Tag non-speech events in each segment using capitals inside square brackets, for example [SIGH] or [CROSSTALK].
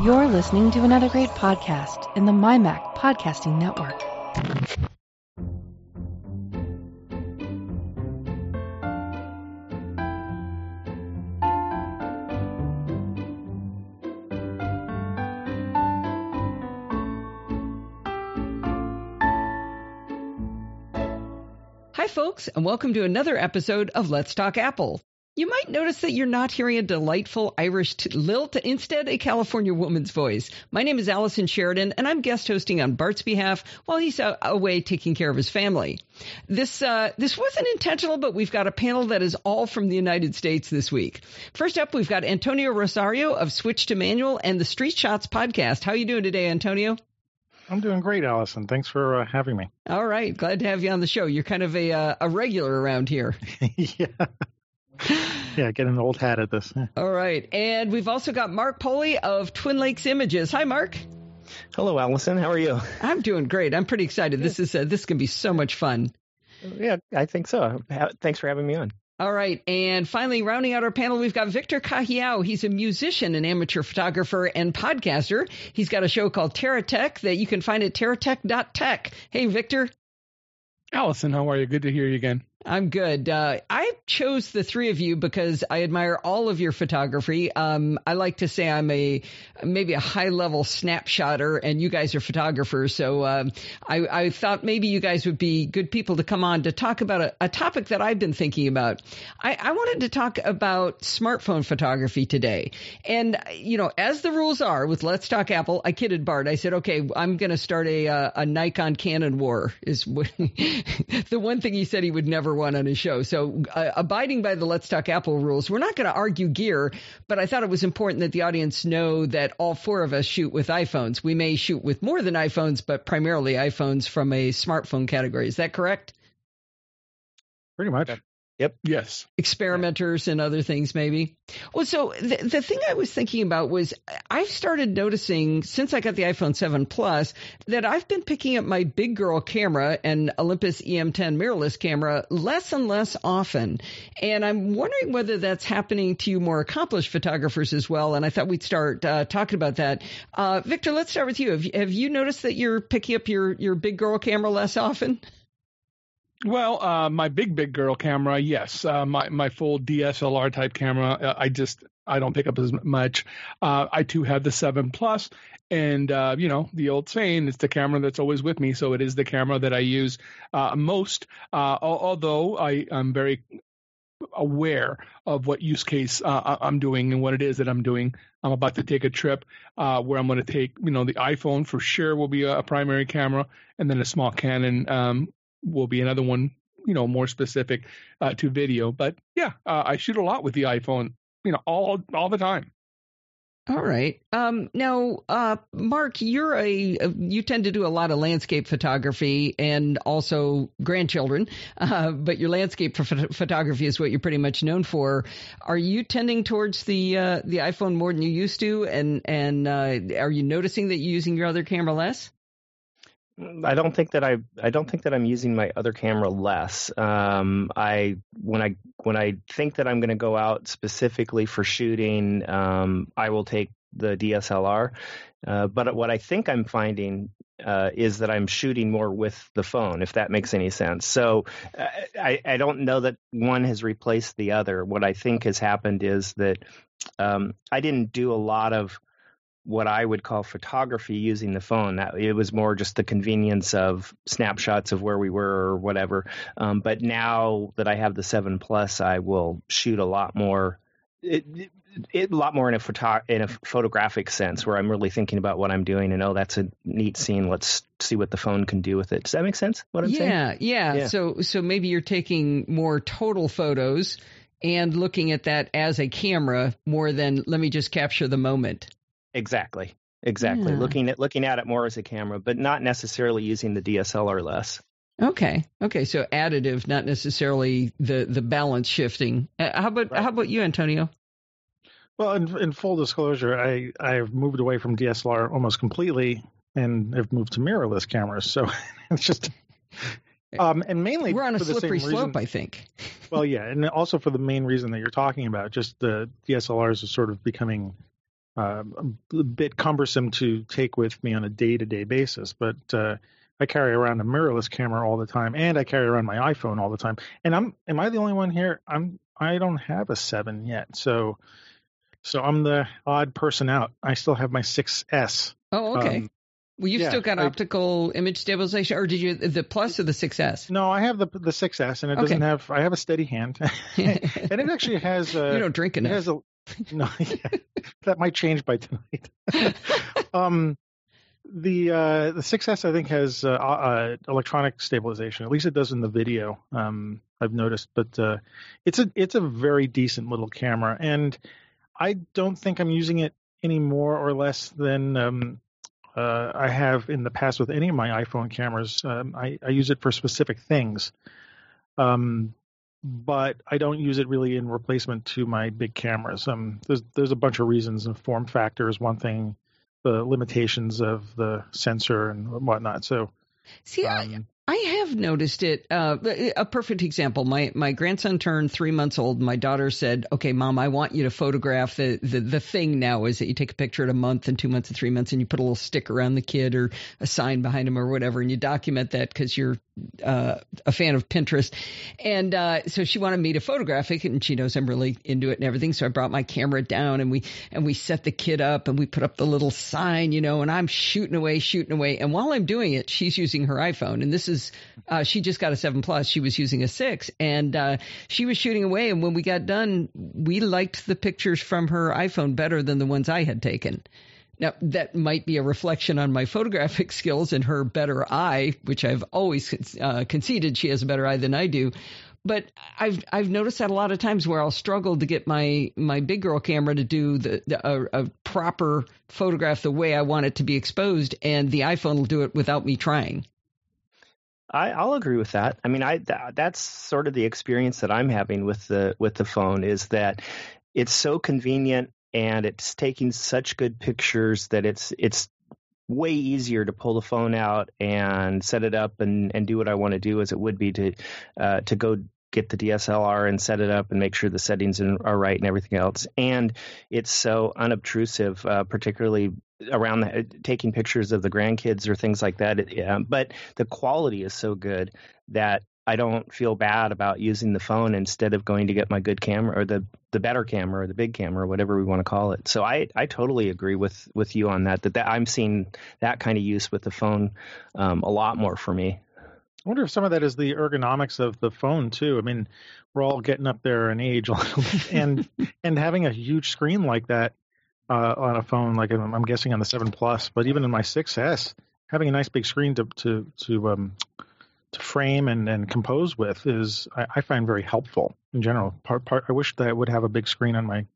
You're listening to another great podcast in the MyMac Podcasting Network. Hi, folks, and welcome to another episode of Let's Talk Apple. You might notice that you're not hearing a delightful Irish t- lilt, instead a California woman's voice. My name is Allison Sheridan, and I'm guest hosting on Bart's behalf while he's uh, away taking care of his family. This uh, this wasn't intentional, but we've got a panel that is all from the United States this week. First up, we've got Antonio Rosario of Switch to Manual and the Street Shots podcast. How are you doing today, Antonio? I'm doing great, Allison. Thanks for uh, having me. All right, glad to have you on the show. You're kind of a uh, a regular around here. [LAUGHS] yeah. Yeah, get an old hat at this. All right, and we've also got Mark Pouley of Twin Lakes Images. Hi, Mark. Hello, Allison. How are you? I'm doing great. I'm pretty excited. This is uh, this can be so much fun. Yeah, I think so. Thanks for having me on. All right, and finally, rounding out our panel, we've got Victor Cajiao. He's a musician, an amateur photographer, and podcaster. He's got a show called TerraTech that you can find at terratech.tech. Hey, Victor. Allison, how are you? Good to hear you again. I'm good. Uh, I chose the three of you because I admire all of your photography. Um, I like to say I'm a maybe a high level snapshotter, and you guys are photographers. So um, I, I, thought maybe you guys would be good people to come on to talk about a, a topic that I've been thinking about. I, I, wanted to talk about smartphone photography today, and you know, as the rules are with Let's Talk Apple, I kidded Bart. I said, okay, I'm going to start a, a, a Nikon Canon war. Is [LAUGHS] the one thing he said he would never one on his show. So, uh, abiding by the Let's Talk Apple rules, we're not going to argue gear, but I thought it was important that the audience know that all four of us shoot with iPhones. We may shoot with more than iPhones, but primarily iPhones from a smartphone category. Is that correct? Pretty much. Yep. Yes. Experimenters and other things, maybe. Well, so the, the thing I was thinking about was I've started noticing since I got the iPhone 7 Plus that I've been picking up my big girl camera and Olympus EM10 mirrorless camera less and less often. And I'm wondering whether that's happening to you more accomplished photographers as well. And I thought we'd start uh, talking about that. Uh, Victor, let's start with you. Have, have you noticed that you're picking up your, your big girl camera less often? Well, uh, my big big girl camera, yes. Uh, my my full DSLR type camera, uh, I just I don't pick up as much. Uh, I too have the seven plus, and uh, you know the old saying, it's the camera that's always with me. So it is the camera that I use uh, most. although I am very aware of what use case I'm doing and what it is that I'm doing. I'm about to take a trip where I'm going to take, you know, the iPhone for sure will be a primary camera, and then a small Canon um, will be another one, you know, more specific uh, to video. But yeah, uh, I shoot a lot with the iPhone, you know, all all the time. All right. Um, now, uh, Mark, you're a you tend to do a lot of landscape photography and also grandchildren, [LAUGHS] uh, but your landscape ph- photography is what you're pretty much known for. Are you tending towards the uh, the iPhone more than you used to, and and uh, are you noticing that you're using your other camera less? I don't think that I I don't think that I'm using my other camera less. Um, I when I when I think that I'm going to go out specifically for shooting, um, I will take the DSLR. Uh, but what I think I'm finding uh, is that I'm shooting more with the phone, if that makes any sense. So uh, I, I don't know that one has replaced the other. What I think has happened is that um, I didn't do a lot of what I would call photography using the phone. That it was more just the convenience of snapshots of where we were or whatever. Um, but now that I have the seven plus, I will shoot a lot more. It, it, a lot more in a photo in a photographic sense, where I'm really thinking about what I'm doing and oh, that's a neat scene. Let's see what the phone can do with it. Does that make sense? What I'm yeah, saying? Yeah, yeah. So so maybe you're taking more total photos and looking at that as a camera more than let me just capture the moment. Exactly. Exactly. Yeah. Looking at looking at it more as a camera, but not necessarily using the DSLR less. Okay. Okay. So additive, not necessarily the the balance shifting. Uh, how about right. how about you, Antonio? Well, in, in full disclosure, I I've moved away from DSLR almost completely, and have moved to mirrorless cameras. So [LAUGHS] it's just um, and mainly we're on a slippery slope, reason, I think. well, [LAUGHS] yeah, and also for the main reason that you're talking about, just the DSLRs are sort of becoming uh, a bit cumbersome to take with me on a day to day basis. But uh, I carry around a mirrorless camera all the time, and I carry around my iPhone all the time. And I'm am I the only one here? I'm I don't have a seven yet, so so I'm the odd person out. I still have my 6S. Oh, okay. Um, well, you've yeah, still got I, optical image stabilization, or did you the plus or the 6S? No, I have the the 6S, and it okay. doesn't have. I have a steady hand, [LAUGHS] [LAUGHS] and it actually has. A, you don't drink enough. It has a, [LAUGHS] no, yeah, that might change by tonight. [LAUGHS] um, the uh, the 6S I think has uh, uh, electronic stabilization. At least it does in the video. Um, I've noticed, but uh, it's a it's a very decent little camera, and I don't think I'm using it any more or less than um, uh, I have in the past with any of my iPhone cameras. Um, I, I, use it for specific things, um, but I don't use it really in replacement to my big cameras. Um, there's there's a bunch of reasons, and form factor is one thing, the limitations of the sensor and whatnot. So, see, um, I have noticed it. Uh, a perfect example. My my grandson turned three months old. My daughter said, "Okay, mom, I want you to photograph the, the the thing now is that you take a picture at a month and two months and three months, and you put a little stick around the kid or a sign behind him or whatever, and you document that because you're uh, a fan of Pinterest." And uh, so she wanted me to photograph it, and she knows I'm really into it and everything. So I brought my camera down and we and we set the kid up and we put up the little sign, you know, and I'm shooting away, shooting away, and while I'm doing it, she's using her iPhone, and this is uh, she just got a seven plus. She was using a six, and uh, she was shooting away. And when we got done, we liked the pictures from her iPhone better than the ones I had taken. Now, that might be a reflection on my photographic [LAUGHS] skills and her better eye, which I've always uh, conceded she has a better eye than I do. But I've I've noticed that a lot of times where I'll struggle to get my my big girl camera to do the, the a, a proper photograph the way I want it to be exposed, and the iPhone will do it without me trying. I, will agree with that. I mean, I th- that's sort of the experience that I'm having with the with the phone is that it's so convenient and it's taking such good pictures that it's it's way easier to pull the phone out and set it up and, and do what I want to do as it would be to uh, to go get the DSLR and set it up and make sure the settings are right and everything else. And it's so unobtrusive, uh, particularly around the, taking pictures of the grandkids or things like that. Yeah, but the quality is so good that I don't feel bad about using the phone instead of going to get my good camera or the the better camera or the big camera or whatever we want to call it. So I I totally agree with with you on that. That, that I'm seeing that kind of use with the phone um, a lot more for me. I wonder if some of that is the ergonomics of the phone too. I mean, we're all getting up there in age, [LAUGHS] and and having a huge screen like that uh, on a phone, like I'm, I'm, guessing on the Seven Plus, but even in my 6S, having a nice big screen to to to um, to frame and, and compose with is I, I find very helpful in general. Part, part, I wish that I would have a big screen on my on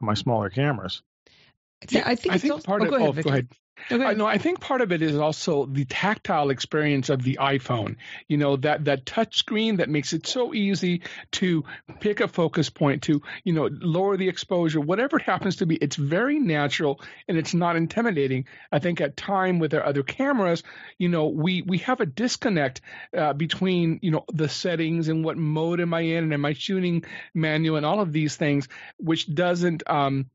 my smaller cameras. Yeah, I think, I think part oh, of go ahead, oh, go ahead. Okay. I know. I think part of it is also the tactile experience of the iPhone. You know that that touch screen that makes it so easy to pick a focus point, to you know lower the exposure, whatever it happens to be. It's very natural and it's not intimidating. I think at time with our other cameras, you know, we we have a disconnect uh, between you know the settings and what mode am I in and am I shooting manual and all of these things, which doesn't um,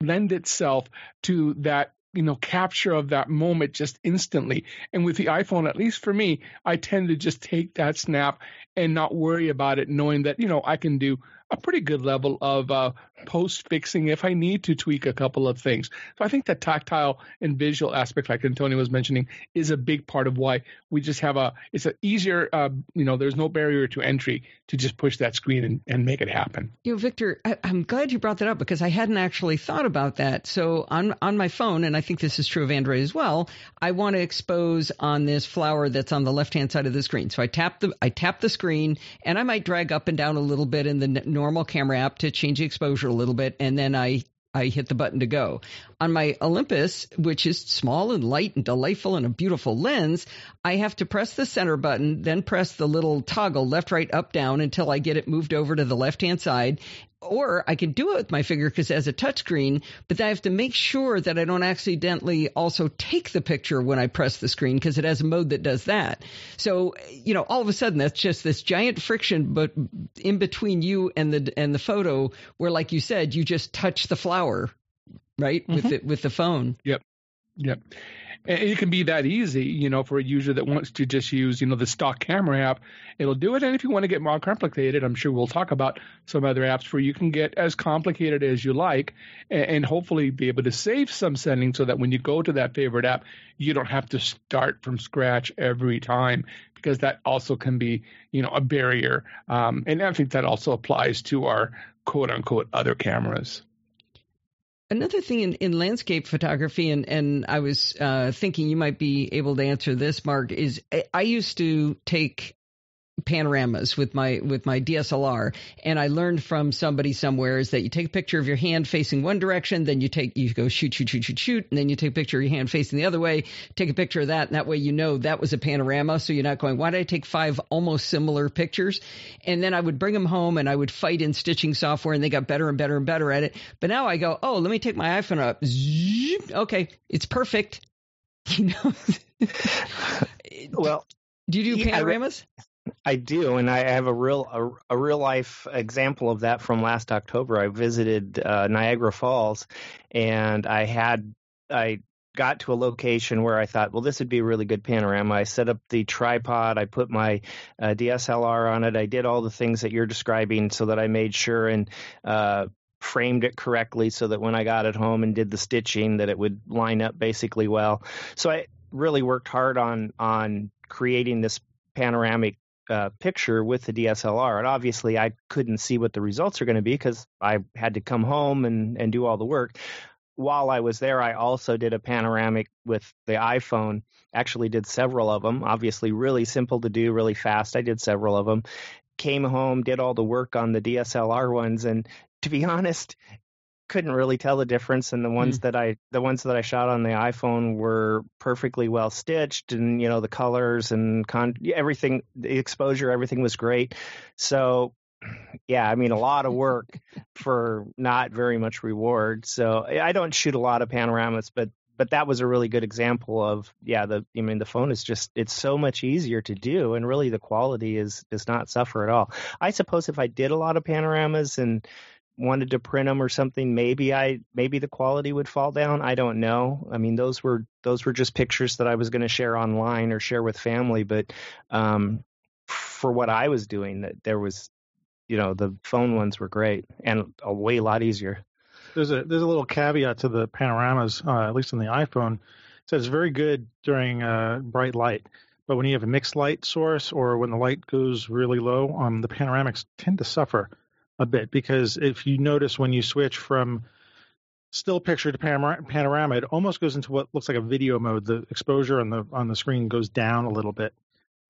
lend itself to that you know capture of that moment just instantly. And with the iphone at least for me i tend to just take that snap and not worry about it knowing that you know i can do a pretty good level of uh, post fixing if I need to tweak a couple of things. So I think that tactile and visual aspect, like Antonio was mentioning, is a big part of why we just have a. It's an easier, uh, you know, there's no barrier to entry to just push that screen and, and make it happen. You know, Victor, I, am glad you brought that up because I hadn't actually thought about that. So on on my phone, and I think this is true of Android as well. I want to expose on this flower that's on the left hand side of the screen. So I tap the I tap the screen, and I might drag up and down a little bit in the normal camera app to change the exposure a little bit, and then I I hit the button to go. On my Olympus, which is small and light and delightful and a beautiful lens, I have to press the center button, then press the little toggle left, right, up, down until I get it moved over to the left hand side or I can do it with my finger because it has a touchscreen, but I have to make sure that I don't accidentally also take the picture when I press the screen because it has a mode that does that. So, you know, all of a sudden that's just this giant friction, but in between you and the, and the photo where, like you said, you just touch the flower right? Mm-hmm. With the, with the phone. Yep. Yep. And it can be that easy, you know, for a user that wants to just use, you know, the stock camera app, it'll do it. And if you want to get more complicated, I'm sure we'll talk about some other apps where you can get as complicated as you like and, and hopefully be able to save some settings so that when you go to that favorite app, you don't have to start from scratch every time because that also can be, you know, a barrier. Um, and I think that also applies to our quote unquote other cameras. Another thing in, in landscape photography, and, and I was uh, thinking you might be able to answer this, Mark, is I, I used to take panoramas with my with my DSLR and I learned from somebody somewhere is that you take a picture of your hand facing one direction then you take you go shoot shoot shoot shoot shoot and then you take a picture of your hand facing the other way. Take a picture of that and that way you know that was a panorama so you're not going why did I take five almost similar pictures? And then I would bring them home and I would fight in stitching software and they got better and better and better at it. But now I go oh let me take my iPhone up. Okay it's perfect. [LAUGHS] You know? Well do you do panoramas I do, and I have a real a, a, real life example of that from last October. I visited uh, Niagara Falls, and I had I got to a location where I thought, well, this would be a really good panorama. I set up the tripod, I put my uh, DSLR on it, I did all the things that you're describing, so that I made sure and uh, framed it correctly, so that when I got it home and did the stitching, that it would line up basically well. So I really worked hard on on creating this panoramic uh, picture with the DSLR. And obviously, I couldn't see what the results are going to be because I had to come home and, and do all the work. While I was there, I also did a panoramic with the iPhone. Actually, did several of them. Obviously, really simple to do, really fast. I did several of them. Came home, did all the work on the DSLR ones, and to be [LAUGHS] honest, couldn't really tell the difference and the ones mm. that I the ones that I shot on the iPhone were perfectly well stitched and you know the colors and con- everything the exposure everything was great. So yeah I mean a lot of work for not very much reward. So I don't shoot a lot of panoramas but but that was a really good example of yeah the I mean the phone is just it's so much easier to do and really the quality is does not suffer at all. I suppose if I did a lot of panoramas and wanted to print them or something, maybe I maybe the quality would fall down. I don't know. I mean, those were those were just pictures that I was going to share online or share with family. But um, for what I was doing, that there was, you know, the phone ones were great and a way lot easier. There's a there's a little caveat to the panoramas, uh, at least on the iPhone. It says very good during uh, bright light. But when you have a mixed light source or when the light goes really low, um, the panoramics tend to suffer a bit because if you notice when you switch from still picture to panorama, it almost goes into what looks like a video mode. The exposure on the on the screen goes down a little bit.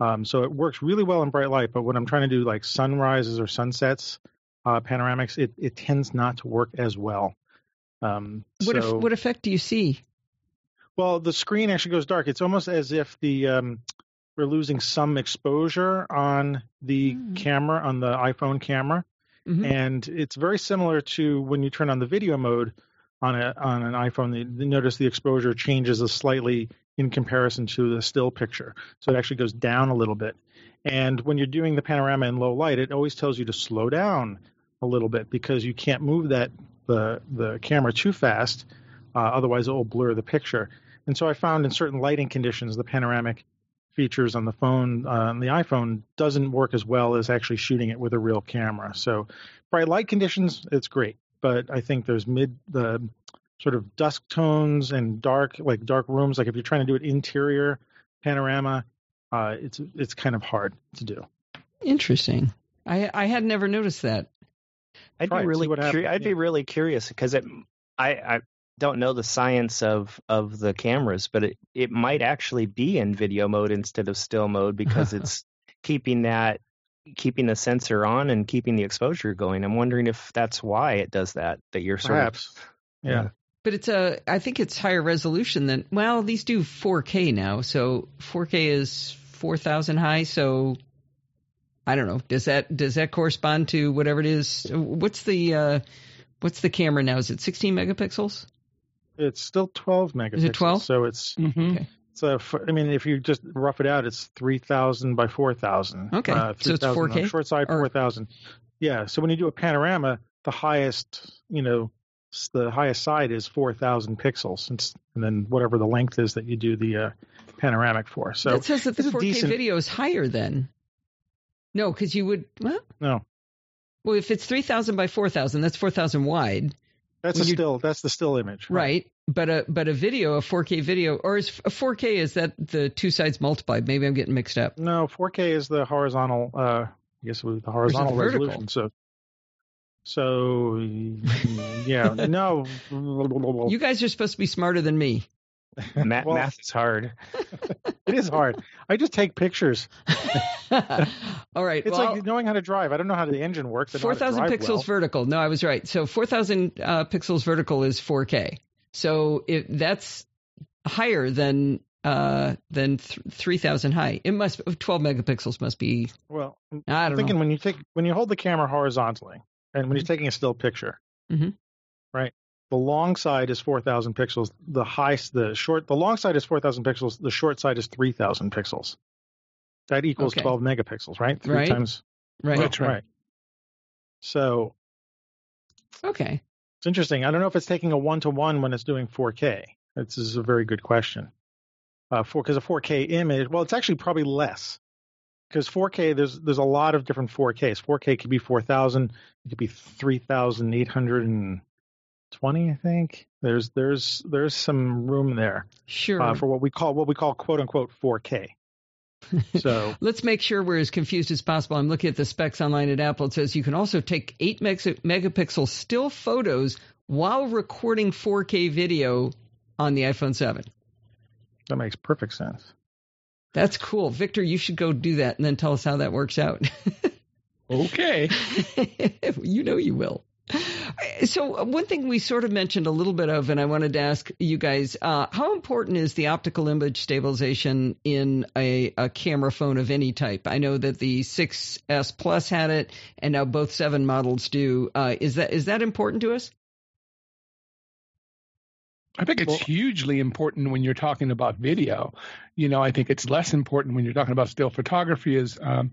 Um, so it works really well in bright light, but when I'm trying to do like sunrises or sunsets, uh, panoramics, it, it tends not to work as well. Um, what, so, if, what effect do you see? Well, the screen actually goes dark. It's almost as if the um, we're losing some exposure on the mm. camera on the iPhone camera. Mm-hmm. And it's very similar to when you turn on the video mode on a on an iPhone. You notice the exposure changes a slightly in comparison to the still picture, so it actually goes down a little bit. And when you're doing the panorama in low light, it always tells you to slow down a little bit because you can't move that the the camera too fast, uh, otherwise it will blur the picture. And so I found in certain lighting conditions, the panoramic features on the phone uh, on the iPhone doesn't work as well as actually shooting it with a real camera. So bright light conditions, it's great, but I think there's mid the sort of dusk tones and dark like dark rooms. Like if you're trying to do an interior panorama, uh, it's it's kind of hard to do. Interesting. I I had never noticed that. I'd be really curi- I'd yeah. be really curious because it I, I don't know the science of of the cameras, but it it might actually be in video mode instead of still mode because [LAUGHS] it's keeping that keeping the sensor on and keeping the exposure going. I'm wondering if that's why it does that. That you're sort perhaps, of, yeah. But it's a, I think it's higher resolution than. Well, these do 4K now, so 4K is 4,000 high. So I don't know. Does that does that correspond to whatever it is? What's the uh, what's the camera now? Is it 16 megapixels? It's still 12 megapixels. Is it 12? So it's mm-hmm. okay. So I mean, if you just rough it out, it's 3,000 by 4,000. Okay, uh, 3, so it's 4K. short side, or... 4,000. Yeah. So when you do a panorama, the highest, you know, the highest side is 4,000 pixels, and then whatever the length is that you do the uh, panoramic for. So it says that the 4K decent... video is higher then. No, because you would. Well, no. Well, if it's 3,000 by 4,000, that's 4,000 wide. That's a still. That's the still image. Right. right. But a but a video, a 4K video, or is a 4K is that the two sides multiplied? Maybe I'm getting mixed up. No, 4K is the horizontal. Uh, I guess with the horizontal resolution. So so yeah, no. You guys are supposed to be smarter than me. [LAUGHS] Math, well, math is hard. [LAUGHS] it is hard. I just take pictures. [LAUGHS] All right. It's well, like knowing how to drive. I don't know how the engine works. Four thousand pixels well. vertical. No, I was right. So four thousand uh, pixels vertical is 4K. So if that's higher than uh, than th- 3000 high. It must 12 megapixels must be. Well, I don't I'm thinking know. when you take when you hold the camera horizontally and when you're taking a still picture, mm-hmm. right? The long side is 4,000 pixels. The high, the short, the long side is 4,000 pixels. The short side is 3,000 pixels. That equals Okay. 12 megapixels, right? Three Right. times. Right. That's right. So Okay. it's interesting. I don't know if it's taking a one to one when it's doing 4K. This is a very good question. Uh, for because a 4K image, well, it's actually probably less. Because 4K, there's there's a lot of different 4Ks. 4K could be 4,000. It could be 3,820. I think there's there's there's some room there Sure. uh, for what we call what we call quote unquote 4K. So [LAUGHS] Let's make sure we're as confused as possible. I'm looking at the specs online at Apple. It says you can also take 8 mex- megapixel still photos while recording 4K video on the iPhone 7. that makes perfect sense. That's cool. Victor, you should go do that and then tell us how that works out. [LAUGHS] Okay. [LAUGHS] you know you will. [LAUGHS] So uh, one thing we sort of mentioned a little bit of, and I wanted to ask you guys, uh, how important is the optical image stabilization in a, a camera phone of any type? I know that the 6S Plus had it, and now both seven models do. Uh, is that is that important to us? I think it's Well- hugely important when you're talking about video. You know, I think it's less important when you're talking about still photography, as um,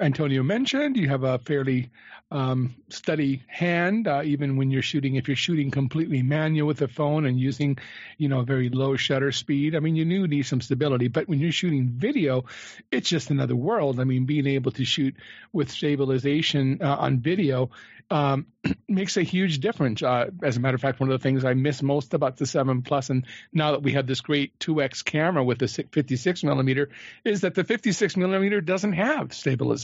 Antonio mentioned. You have a fairly um, steady hand, uh, even when you're shooting. If you're shooting completely manual with the phone and using, you know, very low shutter speed, I mean, you do need some stability. But when you're shooting video, it's just another world. I mean, being able to shoot with stabilization uh, on video um, [CLEARS THROAT] makes a huge difference. Uh, as a matter of fact, one of the things I miss most about the 7 Plus, and now that we have this great 2x camera with the 56 millimeter, is that the 56 millimeter doesn't have stabilization.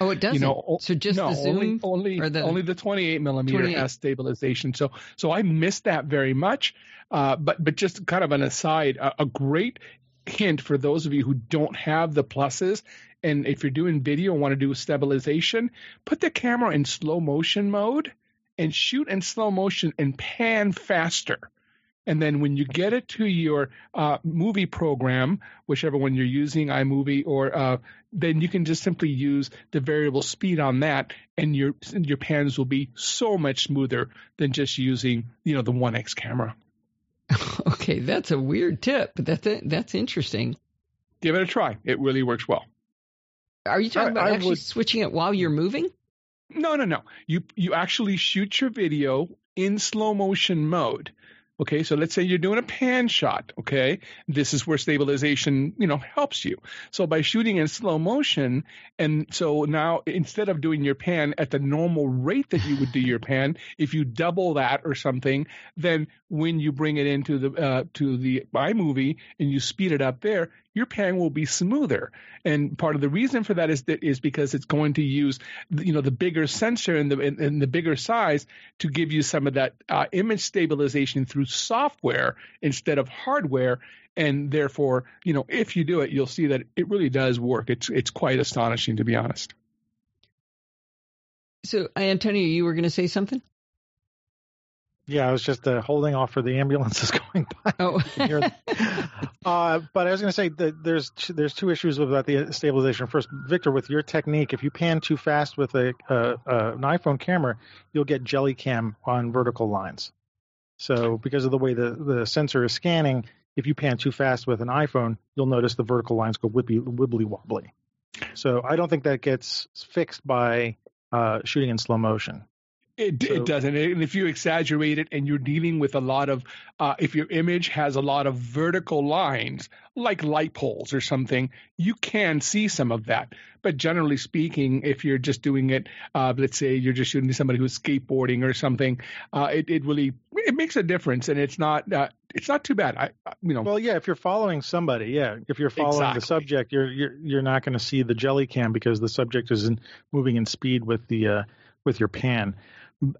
Oh, it doesn't. You know, so just no, the zoom. only only, or the- only the 28 millimeter 28. has stabilization. So so I miss that very much. Uh, but but just kind of an aside, a, a great hint for those of you who don't have the pluses. And if you're doing video and want to do stabilization, put the camera in slow motion mode and shoot in slow motion and pan faster. And then when you get it to your uh, movie program, whichever one you're using, iMovie, or uh, then you can just simply use the variable speed on that, and your your pans will be so much smoother than just using you know the 1x camera. [LAUGHS] Okay, that's a weird tip, but that's that's interesting. Give it a try; it really works well. Are you talking I- about I actually would- switching it while you're moving? No, no, no. You you actually shoot your video in slow motion mode. Okay, so let's say you're doing a pan shot. Okay, this is where stabilization, you know, helps you. So by shooting in slow motion, and so now instead of doing your pan at the normal rate that you would do your [LAUGHS] pan, if you double that or something, then when you bring it into the uh, to the iMovie and you speed it up there, your pan will be smoother. And part of the reason for that is that is because it's going to use you know the bigger sensor and the and, and the bigger size to give you some of that uh, image stabilization through software instead of hardware. And therefore, you know, if you do it, you'll see that it really does work. It's it's quite astonishing, to be honest. So, Antonio, you were going to say something? Yeah, I was just uh, holding off for the ambulances [LAUGHS] going by. Oh, Uh, but I was going to say that there's two, there's two issues about the stabilization. First, Victor, with your technique, if you pan too fast with a, uh, uh, an iPhone camera, you'll get jelly cam on vertical lines. So because of the way the, the sensor is scanning, if you pan too fast with an iPhone, you'll notice the vertical lines go wibbly, wibbly wobbly. So I don't think that gets fixed by uh, shooting in slow motion. It, So- it doesn't. And if you exaggerate it and you're dealing with a lot of, uh, if your image has a lot of vertical lines, like light poles or something, you can see some of that. But generally speaking, if you're just doing it, uh, let's say you're just shooting somebody who's skateboarding or something, uh, it, it really it makes a difference, and it's not uh, it's not too bad. I, you know, Well, yeah, if you're following somebody, yeah, if you're following Exactly. the subject, you're you're you're not going to see the jelly cam because the subject isn't moving in speed with the uh, with your pan.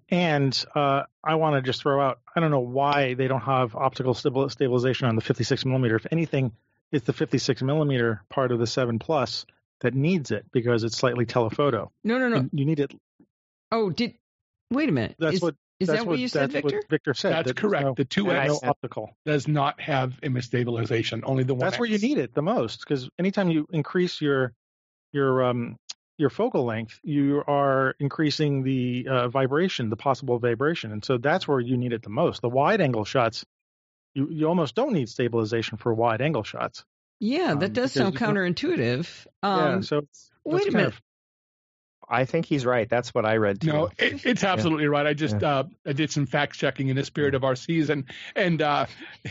And uh, I want to just throw out, I don't know why they don't have optical stabil- stabilization on the 56 millimeter. If anything, it's the 56 millimeter part of the 7 Plus that needs it because it's slightly telephoto. No, no, no. And you need it. Oh, did wait a minute. That's is, what is that's that what you said, that's Victor? What Victor said. That's that correct. No, The two there's X- no optical. does not have image stabilization. Only the one. That's where you need it the most because anytime you increase your your um your focal length, you are increasing the uh, vibration, the possible vibration, and so that's where you need it the most. The wide angle shots, you you almost don't need stabilization for wide angle shots. Yeah, that um, does sound counterintuitive. Um, yeah, so wait a minute. of- I think he's right. That's what I read too. No, it, it's absolutely right. I just uh, I did some fact checking in the spirit of our season, and uh,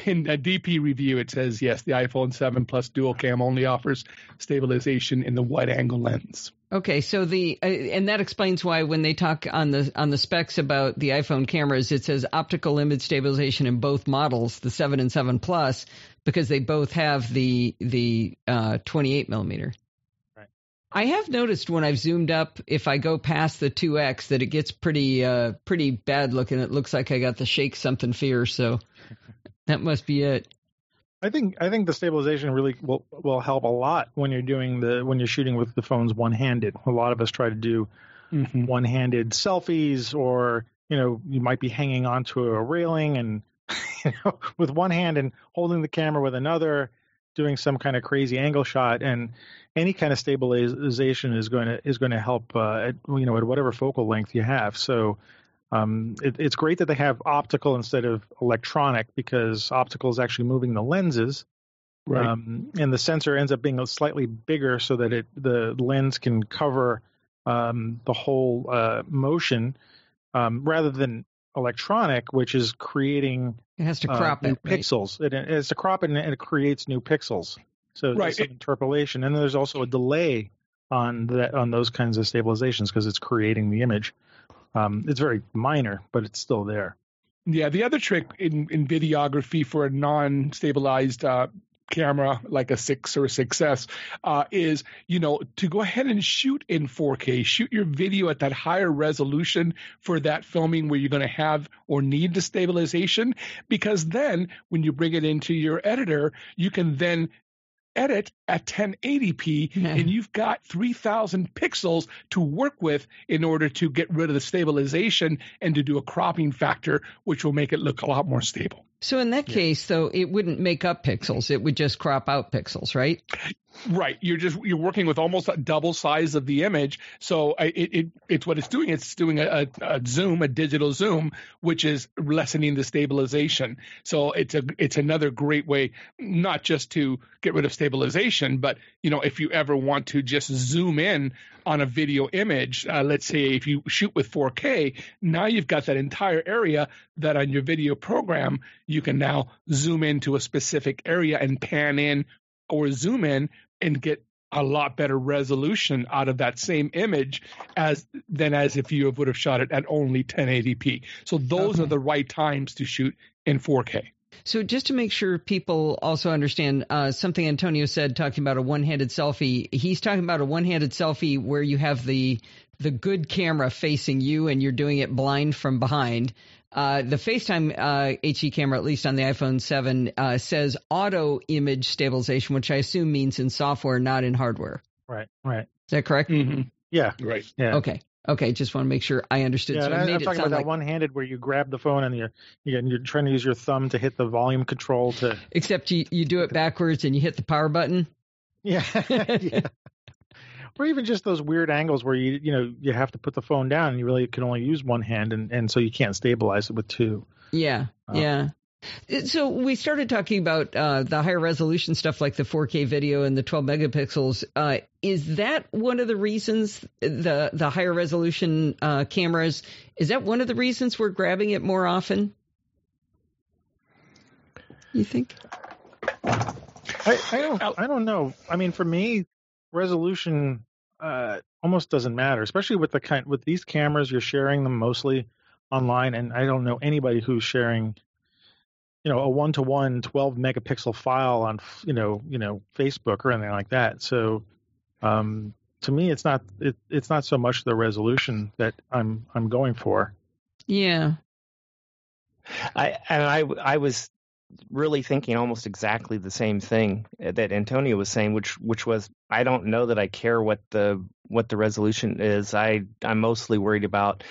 in a DP review it says yes, the iPhone 7 Plus Dual Cam only offers stabilization in the wide angle lens. Okay, so the uh, and that explains why when they talk on the on the specs about the iPhone cameras, it says optical image stabilization in both models, the seven and seven plus, because they both have the the uh, 28 millimeter. I have noticed when I've zoomed up, if I go past the 2x, that it gets pretty uh, pretty bad looking. It looks like I got the shake something fear, so [LAUGHS] that must be it. I think I think the stabilization really will will help a lot when you're doing the when you're shooting with the phones one handed. A lot of us try to do Mm-hmm. one handed selfies or you know you might be hanging onto a railing and [LAUGHS] you know with one hand and holding the camera with another doing some kind of crazy angle shot and any kind of stabilization is going to is going to help uh, at, you know at whatever focal length you have so um, it, it's great that they have optical instead of electronic because optical is actually moving the lenses Right. um, and the sensor ends up being a slightly bigger so that it the lens can cover um, the whole uh, motion um, rather than electronic, which is creating It has to uh, crop new it. right? pixels. It, it's to crop it and it creates new pixels. So Right. there's some interpolation, and there's also a delay on that on those kinds of stabilizations because it's creating the image. Um, it's very minor, but it's still there. Yeah, the other trick in, in videography for a non-stabilized uh, camera like a 6 or a 6S uh, is, you know, to go ahead and shoot in 4K, shoot your video at that higher resolution for that filming where you're going to have or need the stabilization, because then when you bring it into your editor, you can then edit at 1080p Yeah. and you've got 3000 pixels to work with in order to get rid of the stabilization and to do a cropping factor which will make it look a lot more stable So in that case, though, it wouldn't make up pixels. It would just crop out pixels, right? Right. You're just you're working with almost a double size of the image. So it, it it's what it's doing. It's doing a, a, zoom a digital zoom which is lessening the stabilization. So it's a it's another great way not just to get rid of stabilization but you know if you ever want to just zoom in on a video image uh, let's say if you shoot with 4k now you've got that entire area that on your video program you can now zoom into a specific area and pan in or zoom in and get a lot better resolution out of that same image as than as if you would have shot it at only 1080p. So those Okay. are the right times to shoot in 4K. So just to make sure people also understand uh, something Antonio said talking about a one-handed selfie, he's talking about a one-handed selfie where you have the the good camera facing you and you're doing it blind from behind. Uh, the FaceTime uh, HD camera, at least on the iPhone 7, uh, says auto image stabilization, which I assume means in software, not in hardware. Right. Right. Is that correct? Mm-hmm. Yeah. Right. Yeah. Okay. Okay. Just want to make sure I understood. Yeah, so I I, made I'm it talking sound about like, that one-handed where you grab the phone and you're you're, you're trying to use your thumb to hit the volume control to except you, you do it backwards and you hit the power button. yeah, [LAUGHS] yeah. Or even just those weird angles where you you know you have to put the phone down and you really can only use one hand and and so you can't stabilize it with two. Yeah. Oh. Yeah. So we started talking about uh, the higher resolution stuff like the 4K video and the 12 megapixels. Uh, is that one of the reasons the the higher resolution uh, cameras? Is that one of the reasons we're grabbing it more often? You think? I, I don't. I don't know. I mean, for me, resolution uh, almost doesn't matter, especially with the kind with these cameras. You're sharing them mostly online, and I don't know anybody who's sharing you know a one to one 12 megapixel file on you know you know Facebook or anything like that. So um, to me, it's not it, it's not so much the resolution that I'm I'm going for. Yeah. I and I I was really thinking almost exactly the same thing uh, that Antonio was saying, which which was I don't know that I care what the what the resolution is. I I'm mostly worried about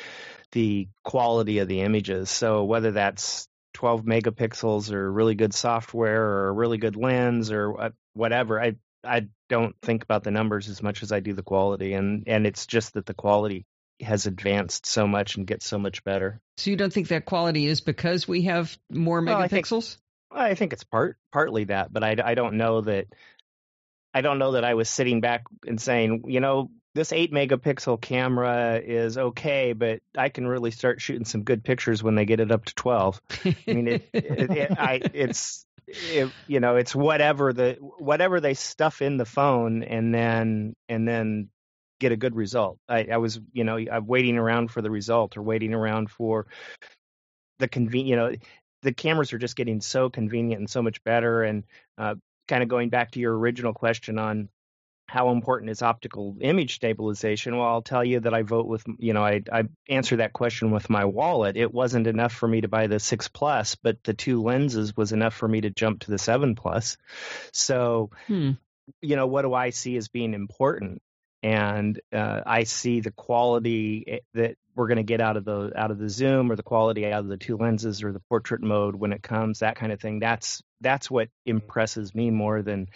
the quality of the images. So whether that's 12 megapixels or really good software or a really good lens or whatever. I I don't think about the numbers as much as I do the quality, and and it's just that the quality has advanced so much and gets so much better. So you don't think that quality is because we have more megapixels? Well, think, I think it's part partly that, but I I don't know that. I don't know that I was sitting back and saying, you know, this eight megapixel camera is okay, but I can really start shooting some good pictures when they get it up to twelve. I mean, it, it, it I, it's it, you know, it's whatever the whatever they stuff in the phone, and then and then get a good result. I, I was, you know, I'm waiting around for the result or waiting around for the convenient. You know, the cameras are just getting so convenient and so much better. And uh, kind of going back to your original question on how important is optical image stabilization? Well, I'll tell you that I vote with, you know, I, I answer that question with my wallet. It wasn't enough for me to buy the 6 Plus, but the two lenses was enough for me to jump to the 7 Plus. So, hmm. you know, what do I see as being important? And uh, I see the quality eh, that we're going to get out of the out of the zoom or the quality out of the two lenses or the portrait mode when it comes that kind of thing that's that's what impresses me more than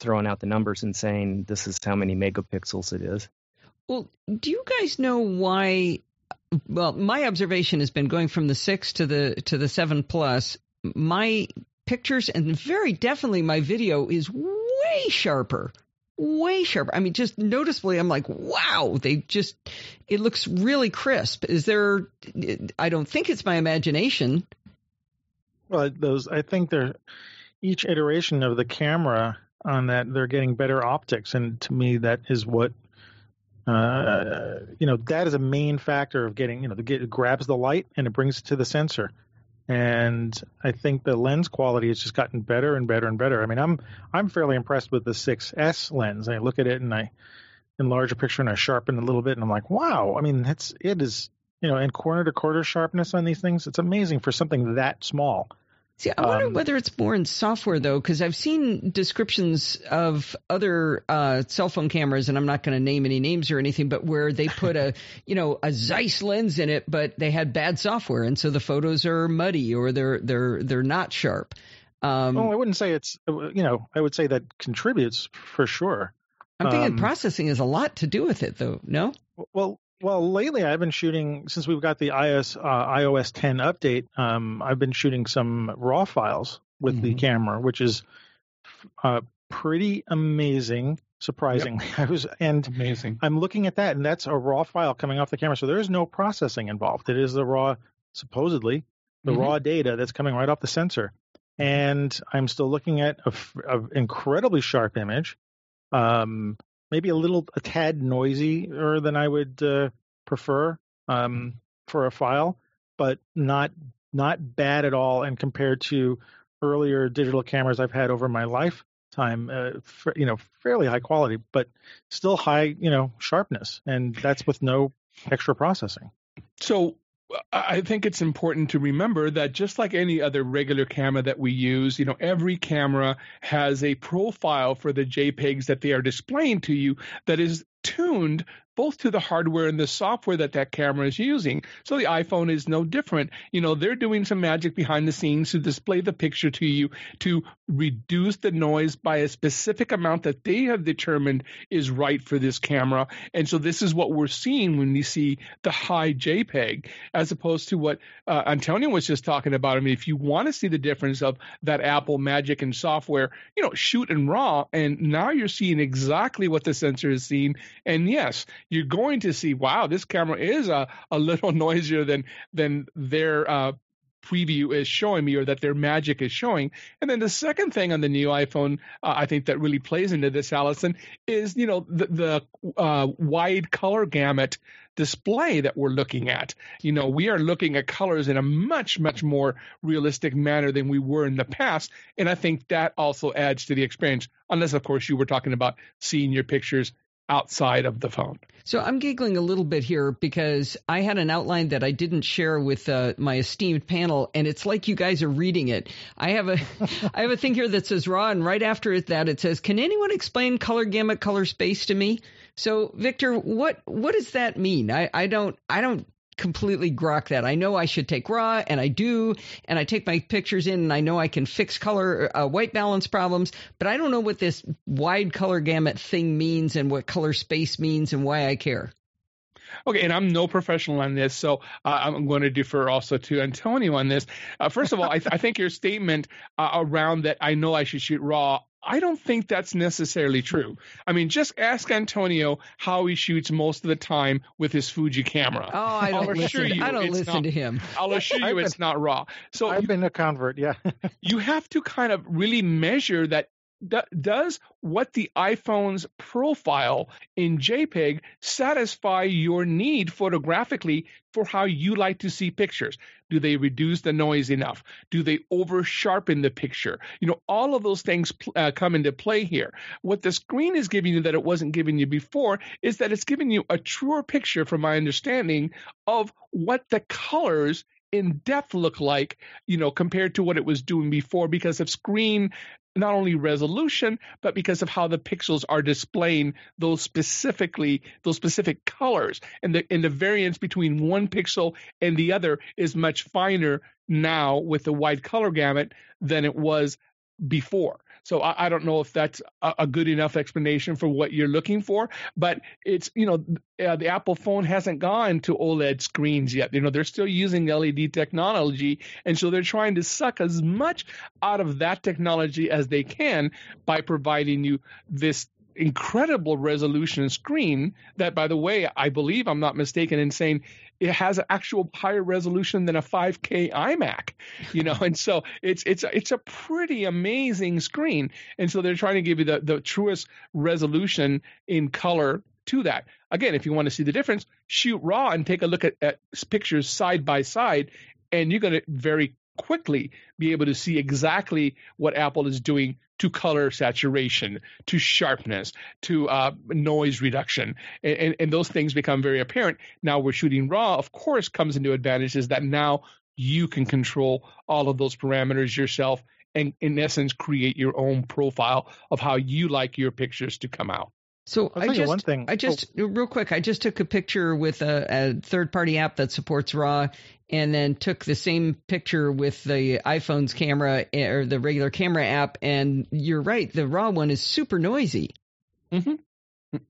throwing out the numbers and saying this is how many megapixels it is. Well, do you guys know why? Well, my observation has been going from the six to the to the seven plus. My pictures and very definitely my video is way sharper way sharper. I mean, just noticeably, I'm like, wow, they just, it looks really crisp. Is there, I don't think it's my imagination. Well, those, I think they're, each iteration of the camera on that they're getting better optics, and to me that is what uh, you know that is a main factor of getting you know the it grabs the light and it brings it to the sensor, and I think the lens quality has just gotten better and better and better. I mean I'm I'm fairly impressed with the 6S lens. I look at it and I enlarge a picture and I sharpen a little bit and I'm like wow. I mean that's it is you know and corner to corner sharpness on these things it's amazing for something that small. See, I wonder um, whether it's more in software though, because I've seen descriptions of other uh, cell phone cameras, and I'm not going to name any names or anything, but where they put a, [LAUGHS] you know, a Zeiss lens in it, but they had bad software, and so the photos are muddy or they're they're they're not sharp. Um, oh, I wouldn't say it's, you know, I would say that contributes for sure. I'm thinking um, processing has a lot to do with it, though. No. Well, well, lately I've been shooting since we've got the iOS uh, iOS 10 update. Um, I've been shooting some RAW files with mm-hmm. the camera, which is uh, pretty amazing. Surprisingly, yep. [LAUGHS] I was and amazing. I'm looking at that, and that's a RAW file coming off the camera, so there is no processing involved. It is the raw, supposedly the mm-hmm. raw data that's coming right off the sensor. And I'm still looking at a, a incredibly sharp image. Um, maybe a little a tad noisier than I would uh, prefer um, for a file, but not not bad at all. And compared to earlier digital cameras I've had over my lifetime, uh, for, you know, fairly high quality, but still high, you know, sharpness, and that's with no extra processing. So I think it's important to remember that just like any other regular camera that we use, you know, every camera has a profile for the JPEGs that they are displaying to you that is tuned both to the hardware and the software that that camera is using. So the iPhone is no different. You know, they're doing some magic behind the scenes to display the picture to you to reduce the noise by a specific amount that they have determined is right for this camera. And so this is what we're seeing when we see the high JPEG, as opposed to what uh, Antonio was just talking about. I mean, if you want to see the difference of that Apple Magic and software, you know, shoot in RAW, and now you're seeing exactly what the sensor is seeing. And yes, you're going to see, wow, this camera is a, a little [LAUGHS] noisier than than their uh, preview is showing me or that their magic is showing. And then the second thing on the new iPhone, uh, I think that really plays into this, Allison, is you know the, the uh, wide color gamut display that we're looking at. You know, we are looking at colors in a much much more realistic manner than we were in the past, and I think that also adds to the experience. Unless, of course, you were talking about seeing your pictures outside of the phone. So I'm giggling a little bit here because I had an outline that I didn't share with uh, my esteemed panel, and it's like you guys are reading it. I have a [LAUGHS] I have a thing here that says raw, and right after that it says, "Can anyone explain color gamut, color space to me?" So Victor, what what does that mean? I, I don't I don't completely grok that. I know I should take raw, and I do, and I take my pictures in, and I know I can fix color uh, white balance problems, but I don't know what this wide color gamut thing means and what color space means and why I care. Okay, and I'm no professional on this, so uh, I'm going to defer also to Antonio on this. Uh, first of all, I, th- I, think your statement uh, around that I know I should shoot raw I don't think that's necessarily true. I mean, just ask Antonio how he shoots most of the time with his Fuji camera. Oh, I don't I'll listen. You I don't listen not, to him. I'll assure you it's not raw. So I've been a convert. Yeah, [LAUGHS] you have to kind of really measure that does what the iPhone's profile in JPEG satisfy your need photographically for how you like to see pictures? Do they reduce the noise enough? Do they over sharpen the picture? You know, all of those things uh, come into play here. What the screen is giving you that it wasn't giving you before is that it's giving you a truer picture, from my understanding, of what the colors in depth look like, you know, compared to what it was doing before because of screen not only resolution, but because of how the pixels are displaying those specifically those specific colors. And the and the variance between one pixel and the other is much finer now with the wide color gamut than it was before. So I, I don't know if that's a, a, good enough explanation for what you're looking for, but it's you know uh, the Apple phone hasn't gone to OLED screens yet. You know they're still using LED technology, and so they're trying to suck as much out of that technology as they can by providing you this incredible resolution screen that by the way i believe i'm not mistaken in saying it has an actual higher resolution than a 5K iMac, you know, [LAUGHS] and so it's it's it's a pretty amazing screen, and so they're trying to give you the the truest resolution in color to that. Again, if you want to see the difference, shoot raw and take a look at, at pictures side by side, and you're going to very quickly be able to see exactly what Apple is doing to color saturation, to sharpness, to uh, noise reduction, and, and, and, those things become very apparent. Now we're shooting raw, of course, comes into advantages that now you can control all of those parameters yourself, and in essence, create your own profile of how you like your pictures to come out. So I just, one thing. I just oh. real quick, I just took a picture with a, a third-party app that supports RAW, and then took the same picture with the iPhone's camera eh, or the regular camera app. And you're right, the RAW one is super noisy. Mm-hmm.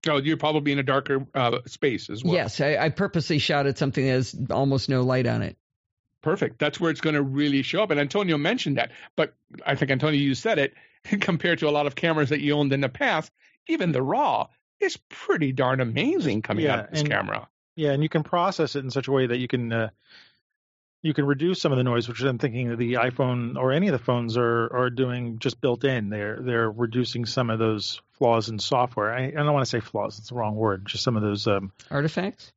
Oh, you're probably in a darker uh, space as well. Yes, I, I purposely shot at something that has almost no light on it. Perfect. That's where it's going to really show up. And Antonio mentioned that, but I think Antonio, you said it. [LAUGHS] Compared to a lot of cameras that you owned in the past, even the RAW is pretty darn amazing coming yeah, out of this and, camera. Yeah, and you can process it in such a way that you can uh, you can reduce some of the noise, which I'm thinking the iPhone or any of the phones are are doing just built in. They're they're reducing some of those flaws in software. I, I don't want to say flaws; it's the wrong word. Just some of those um, artifacts.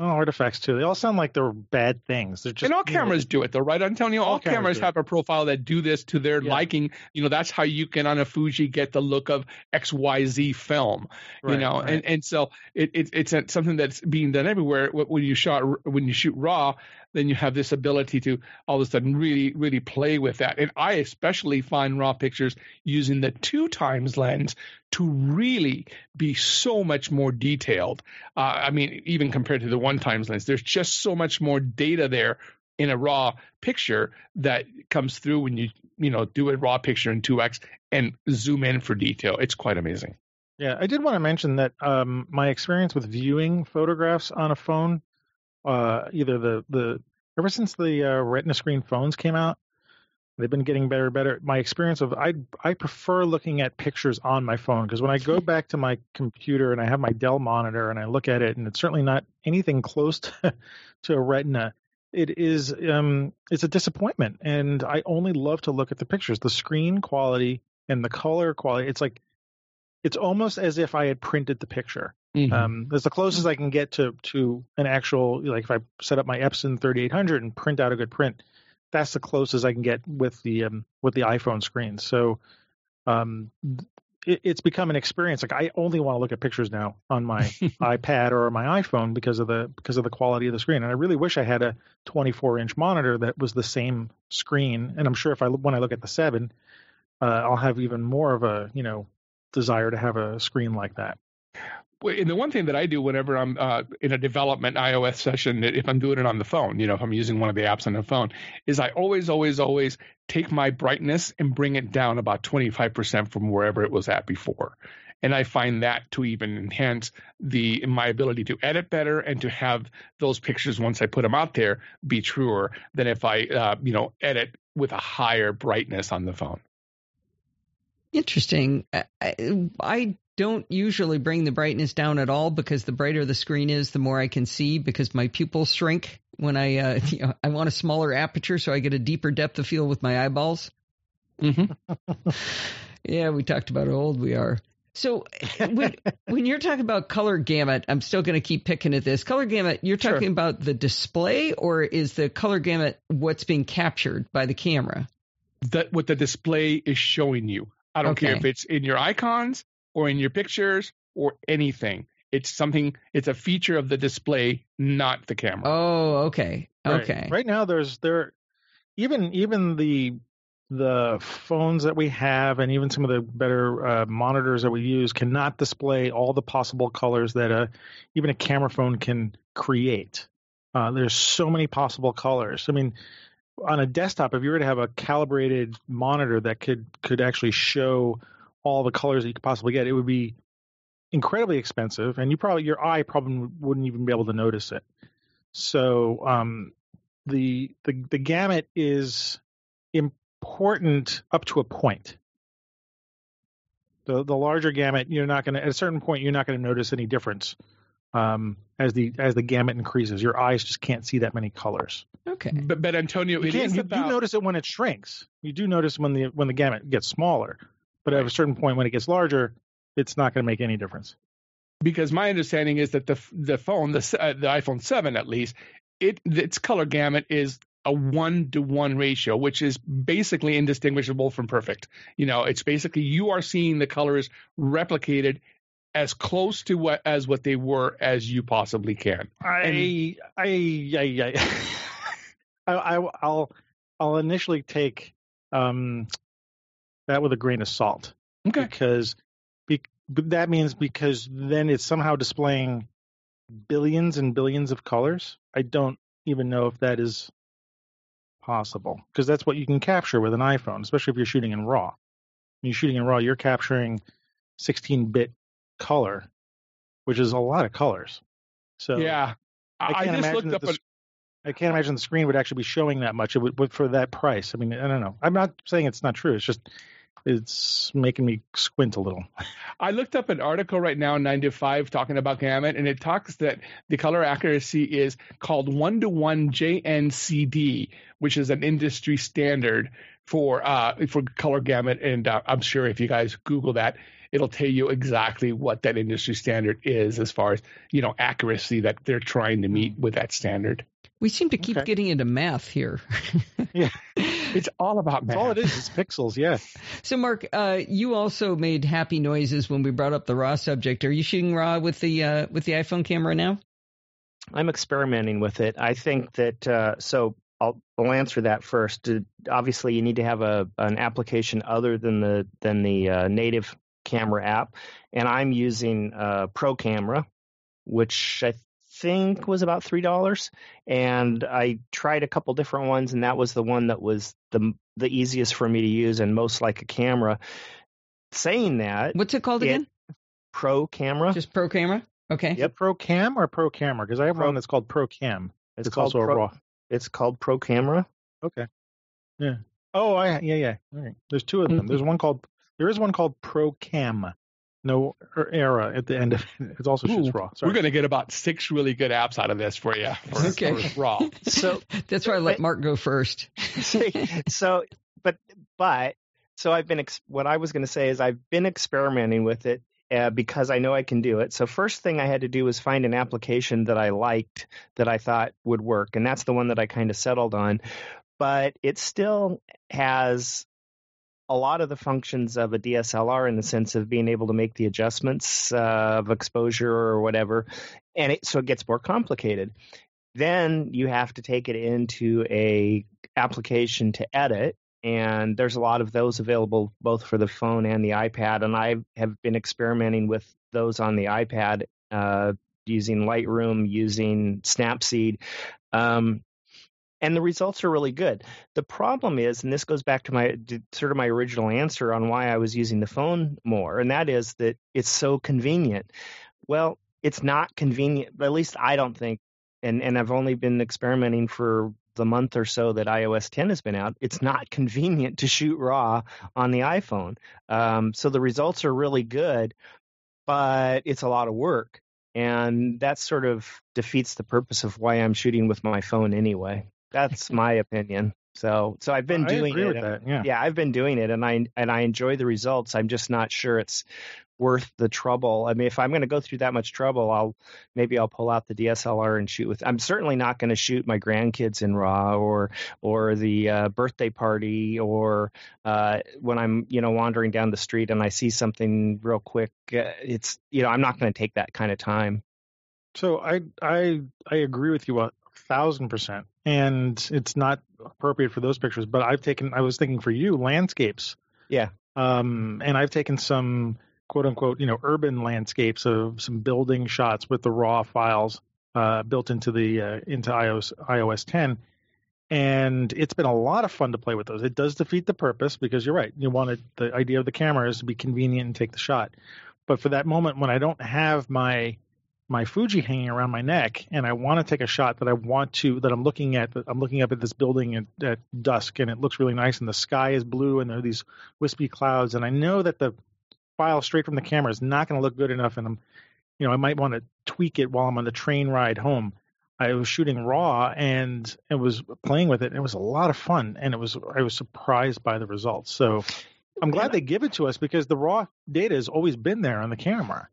Well, artifacts too. They all sound like they're bad things. They're just, and all cameras know, do it though, right, Antonio? All, all cameras, cameras have a profile that do this to their yeah. liking. You know, that's how you can on a Fuji get the look of X Y Z film. Right, you know, right. and and so it, it it's something that's being done everywhere. When you shot when you shoot raw, then you have this ability to all of a sudden really, really play with that. And I especially find raw pictures using the two times lens to really be so much more detailed. Uh, I mean, even compared to the one times lens, there's just so much more data there in a raw picture that comes through when you you know do a raw picture in 2x and zoom in for detail. It's quite amazing. Yeah, I did want to mention that um, my experience with viewing photographs on a phone, uh, either the the ever since the uh, Retina screen phones came out, they've been getting better and better. My experience of I I prefer looking at pictures on my phone because when I go back to my computer and I have my Dell monitor and I look at it and it's certainly not anything close to [LAUGHS] to a Retina. It is um it's a disappointment and I only love to look at the pictures, the screen quality and the color quality. It's like it's almost as if I had printed the picture. Mm-hmm. Um, that's the closest I can get to to an actual like if I set up my Epson 3800 and print out a good print, that's the closest I can get with the um, with the iPhone screen. So um, it, it's become an experience. Like I only want to look at pictures now on my [LAUGHS] iPad or my iPhone because of the because of the quality of the screen. And I really wish I had a 24 inch monitor that was the same screen. And I'm sure if I when I look at the seven, uh, I'll have even more of a you know desire to have a screen like that. And the one thing that I do whenever I'm uh, in a development iOS session, if I'm doing it on the phone, you know, if I'm using one of the apps on the phone, is I always, always, always take my brightness and bring it down about 25% from wherever it was at before. And I find that to even enhance the my ability to edit better and to have those pictures once I put them out there be truer than if I, uh, you know, edit with a higher brightness on the phone. Interesting. I, I, don't usually bring the brightness down at all because the brighter the screen is, the more I can see because my pupils shrink when I, uh, [LAUGHS] you know, I want a smaller aperture so I get a deeper depth of field with my eyeballs. Mm-hmm. [LAUGHS] yeah, we talked about how old we are. So when, [LAUGHS] when you're talking about color gamut, I'm still going to keep picking at this. Color gamut, you're talking Sure. about the display or is the color gamut what's being captured by the camera? That what the display is showing you. I don't care if it's in your icons or in your pictures or anything. It's something. It's a feature of the display, not the camera. Oh, okay. Right. Okay. Right now, there's there, even even the the phones that we have, and even some of the better uh, monitors that we use, cannot display all the possible colors that a even a camera phone can create. Uh, there's so many possible colors. I mean, on a desktop, if you were to have a calibrated monitor that could could actually show all the colors that you could possibly get, it would be incredibly expensive, and you probably your eye probably wouldn't even be able to notice it. So um, the the the gamut is important up to a point. The the larger gamut, you're not going to at a certain point you're not going to notice any difference um, as the as the gamut increases. Your eyes just can't see that many colors. Okay. But, but Antonio, You, it you about do notice it when it shrinks. You do notice when the when the gamut gets smaller, but at a certain point when it gets larger, it's not going to make any difference. because my understanding is that the the phone, the uh, the iPhone seven at least, it its color gamut is a one to one ratio, which is basically indistinguishable from perfect. You know, it's basically you are seeing the colors replicated as close to what as what they were as you possibly can. I I I [LAUGHS] I, I I'll I'll initially take um that with a grain of salt Okay. because be, that means because then it's somehow displaying billions and billions of colors. I don't even know if that is possible because that's what you can capture with an iPhone, especially if you're shooting in RAW. When you're shooting in RAW, you're capturing 16-bit color, which is a lot of colors. So yeah. I I, can't just imagine looked up the a, I can't imagine the screen would actually be showing that much it would- for that price. I mean, I don't know. I'm not saying it's not true. It's just it's making me squint a little. [LAUGHS] I looked up an article right now, 9 to 5, talking about gamut, and it talks that the color accuracy is called 1 to 1 JNCD, which is an industry standard for uh, for color gamut. And uh, I'm sure if you guys Google that, it'll tell you exactly what that industry standard is as far as you know accuracy that they're trying to meet with that standard. We seem to keep Okay. getting into math here. [LAUGHS] Yeah. It's all about That's math. all it is. It's pixels. Yeah. So, Mark, uh, you also made happy noises when we brought up the raw subject. Are you shooting raw with the uh, with the iPhone camera now? I'm experimenting with it. I think that uh, so. I'll, I'll answer that first. Obviously, you need to have a an application other than the than the uh, native camera app, and I'm using uh, Pro Camera, which I think was about three dollars. And I tried a couple different ones, and that was the one that was the the easiest for me to use and most like a camera. Saying that, what's it called it, again? Pro Camera. Just Pro Camera. Okay. Yep. Pro Cam or Pro Camera? Because I have pro, one that's called Pro Cam. It's, it's also pro, a raw. It's called Pro Camera. Okay. Yeah. Oh, I yeah yeah. All right. There's two of them. Mm-hmm. There's one called there is one called Pro Cam. No er, era at the end of it. It's also Ooh, raw. Sorry. We're going to get about six really good apps out of this for you. [LAUGHS] For, okay. For raw. So [LAUGHS] that's why I let Mark go first. [LAUGHS] so, but but so I've been what I was going to say is I've been experimenting with it uh, because I know I can do it. So first thing I had to do was find an application that I liked that I thought would work, and that's the one that I kind of settled on. But it still has a lot of the functions of a DSLR in the sense of being able to make the adjustments uh, of exposure or whatever, and it, so it gets more complicated. Then you have to take it into a application to edit, and there's a lot of those available both for the phone and the iPad. And I have been experimenting with those on the iPad uh, using Lightroom, using Snapseed. Um, and the results are really good. The problem is, and this goes back to my sort of my original answer on why I was using the phone more, and that is that it's so convenient. Well, it's not convenient, at least I don't think. And and I've only been experimenting for the month or so that iOS 10 has been out. It's not convenient to shoot RAW on the iPhone. Um, so the results are really good, but it's a lot of work. And that sort of defeats the purpose of why I'm shooting with my phone anyway. That's [LAUGHS] my opinion. So, so I've been doing it. That, yeah. yeah, I've been doing it, and I and I enjoy the results. I'm just not sure it's worth the trouble. I mean, if I'm going to go through that much trouble, I'll maybe I'll pull out the DSLR and shoot with. I'm certainly not going to shoot my grandkids in RAW or or the uh, birthday party or uh, when I'm you know wandering down the street and I see something real quick. Uh, it's you know I'm not going to take that kind of time. So I I I agree with you thousand percent and it's not appropriate for those pictures. But I've taken, I was thinking for you, landscapes. Yeah. Um, and I've taken some quote unquote, you know, urban landscapes of some building shots with the raw files uh, built into the uh, into iOS iOS 10. And it's been a lot of fun to play with those. It does defeat the purpose because you're right. You wanted the idea of the camera is to be convenient and take the shot. But for that moment when I don't have my my Fuji hanging around my neck, and I want to take a shot that I want to that I'm looking at. I'm looking up at this building at, at dusk, and it looks really nice, and the sky is blue, and there are these wispy clouds, and I know that the file straight from the camera is not going to look good enough, and I'm, you know, I might want to tweak it while I'm on the train ride home. I was shooting raw and it was playing with it. And it was a lot of fun, and it was I was surprised by the results. So I'm glad they give it to us because the raw data has always been there on the camera.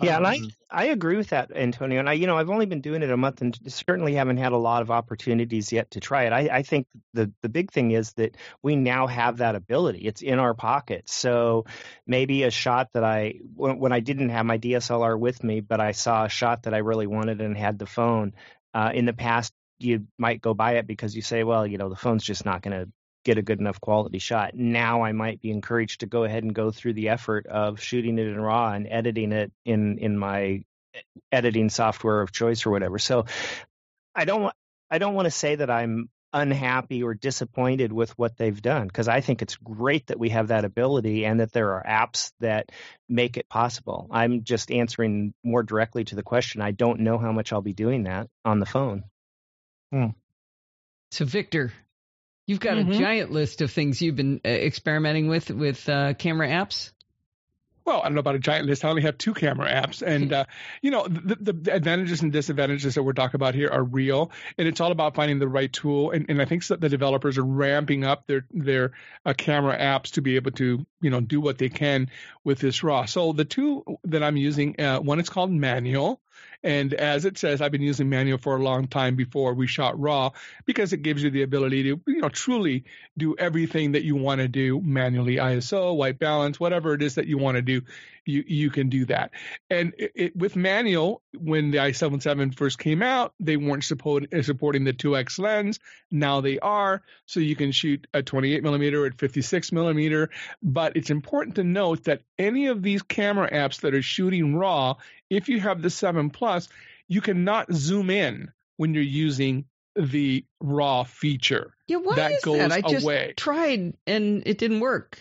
Yeah, um, and I um, I agree with that, Antonio. And I, you know, I've only been doing it a month, and certainly haven't had a lot of opportunities yet to try it. I, I think the the big thing is that we now have that ability. It's in our pocket. So maybe a shot that I when, when I didn't have my DSLR with me, but I saw a shot that I really wanted and had the phone. Uh, in the past, you might go buy it because you say, well, you know, the phone's just not going to get a good enough quality shot. Now I might be encouraged to go ahead and go through the effort of shooting it in RAW and editing it in in my editing software of choice or whatever. So I don't I don't want to say that I'm unhappy or disappointed with what they've done because I think it's great that we have that ability and that there are apps that make it possible. I'm just answering more directly to the question. I don't know how much I'll be doing that on the phone. Hmm. So Victor, You've got mm-hmm. a giant list of things you've been uh, experimenting with with uh, camera apps. Well, I don't know about a giant list. I only have two camera apps, and [LAUGHS] uh, you know the, the, advantages and disadvantages that we're talking about here are real, and it's all about finding the right tool. And, and I think the developers are ramping up their their uh, camera apps to be able to you know do what they can with this raw. So the two that I'm using, uh, one is called Manual, And as it says, I've been using manual for a long time before we shot raw because it gives you the ability to, you know, truly do everything that you want to do manually, ISO, white balance, whatever it is that you want to do, you you can do that. And it, it, with manual, when the i77 first came out, they weren't support, supporting the 2x lens. Now they are, so you can shoot a 28 millimeter at 56 millimeter. But it's important to note that any of these camera apps that are shooting raw, if you have the 7 Plus, you cannot zoom in when you're using the raw feature. Yeah, why that is goes that? I just away. tried and it didn't work.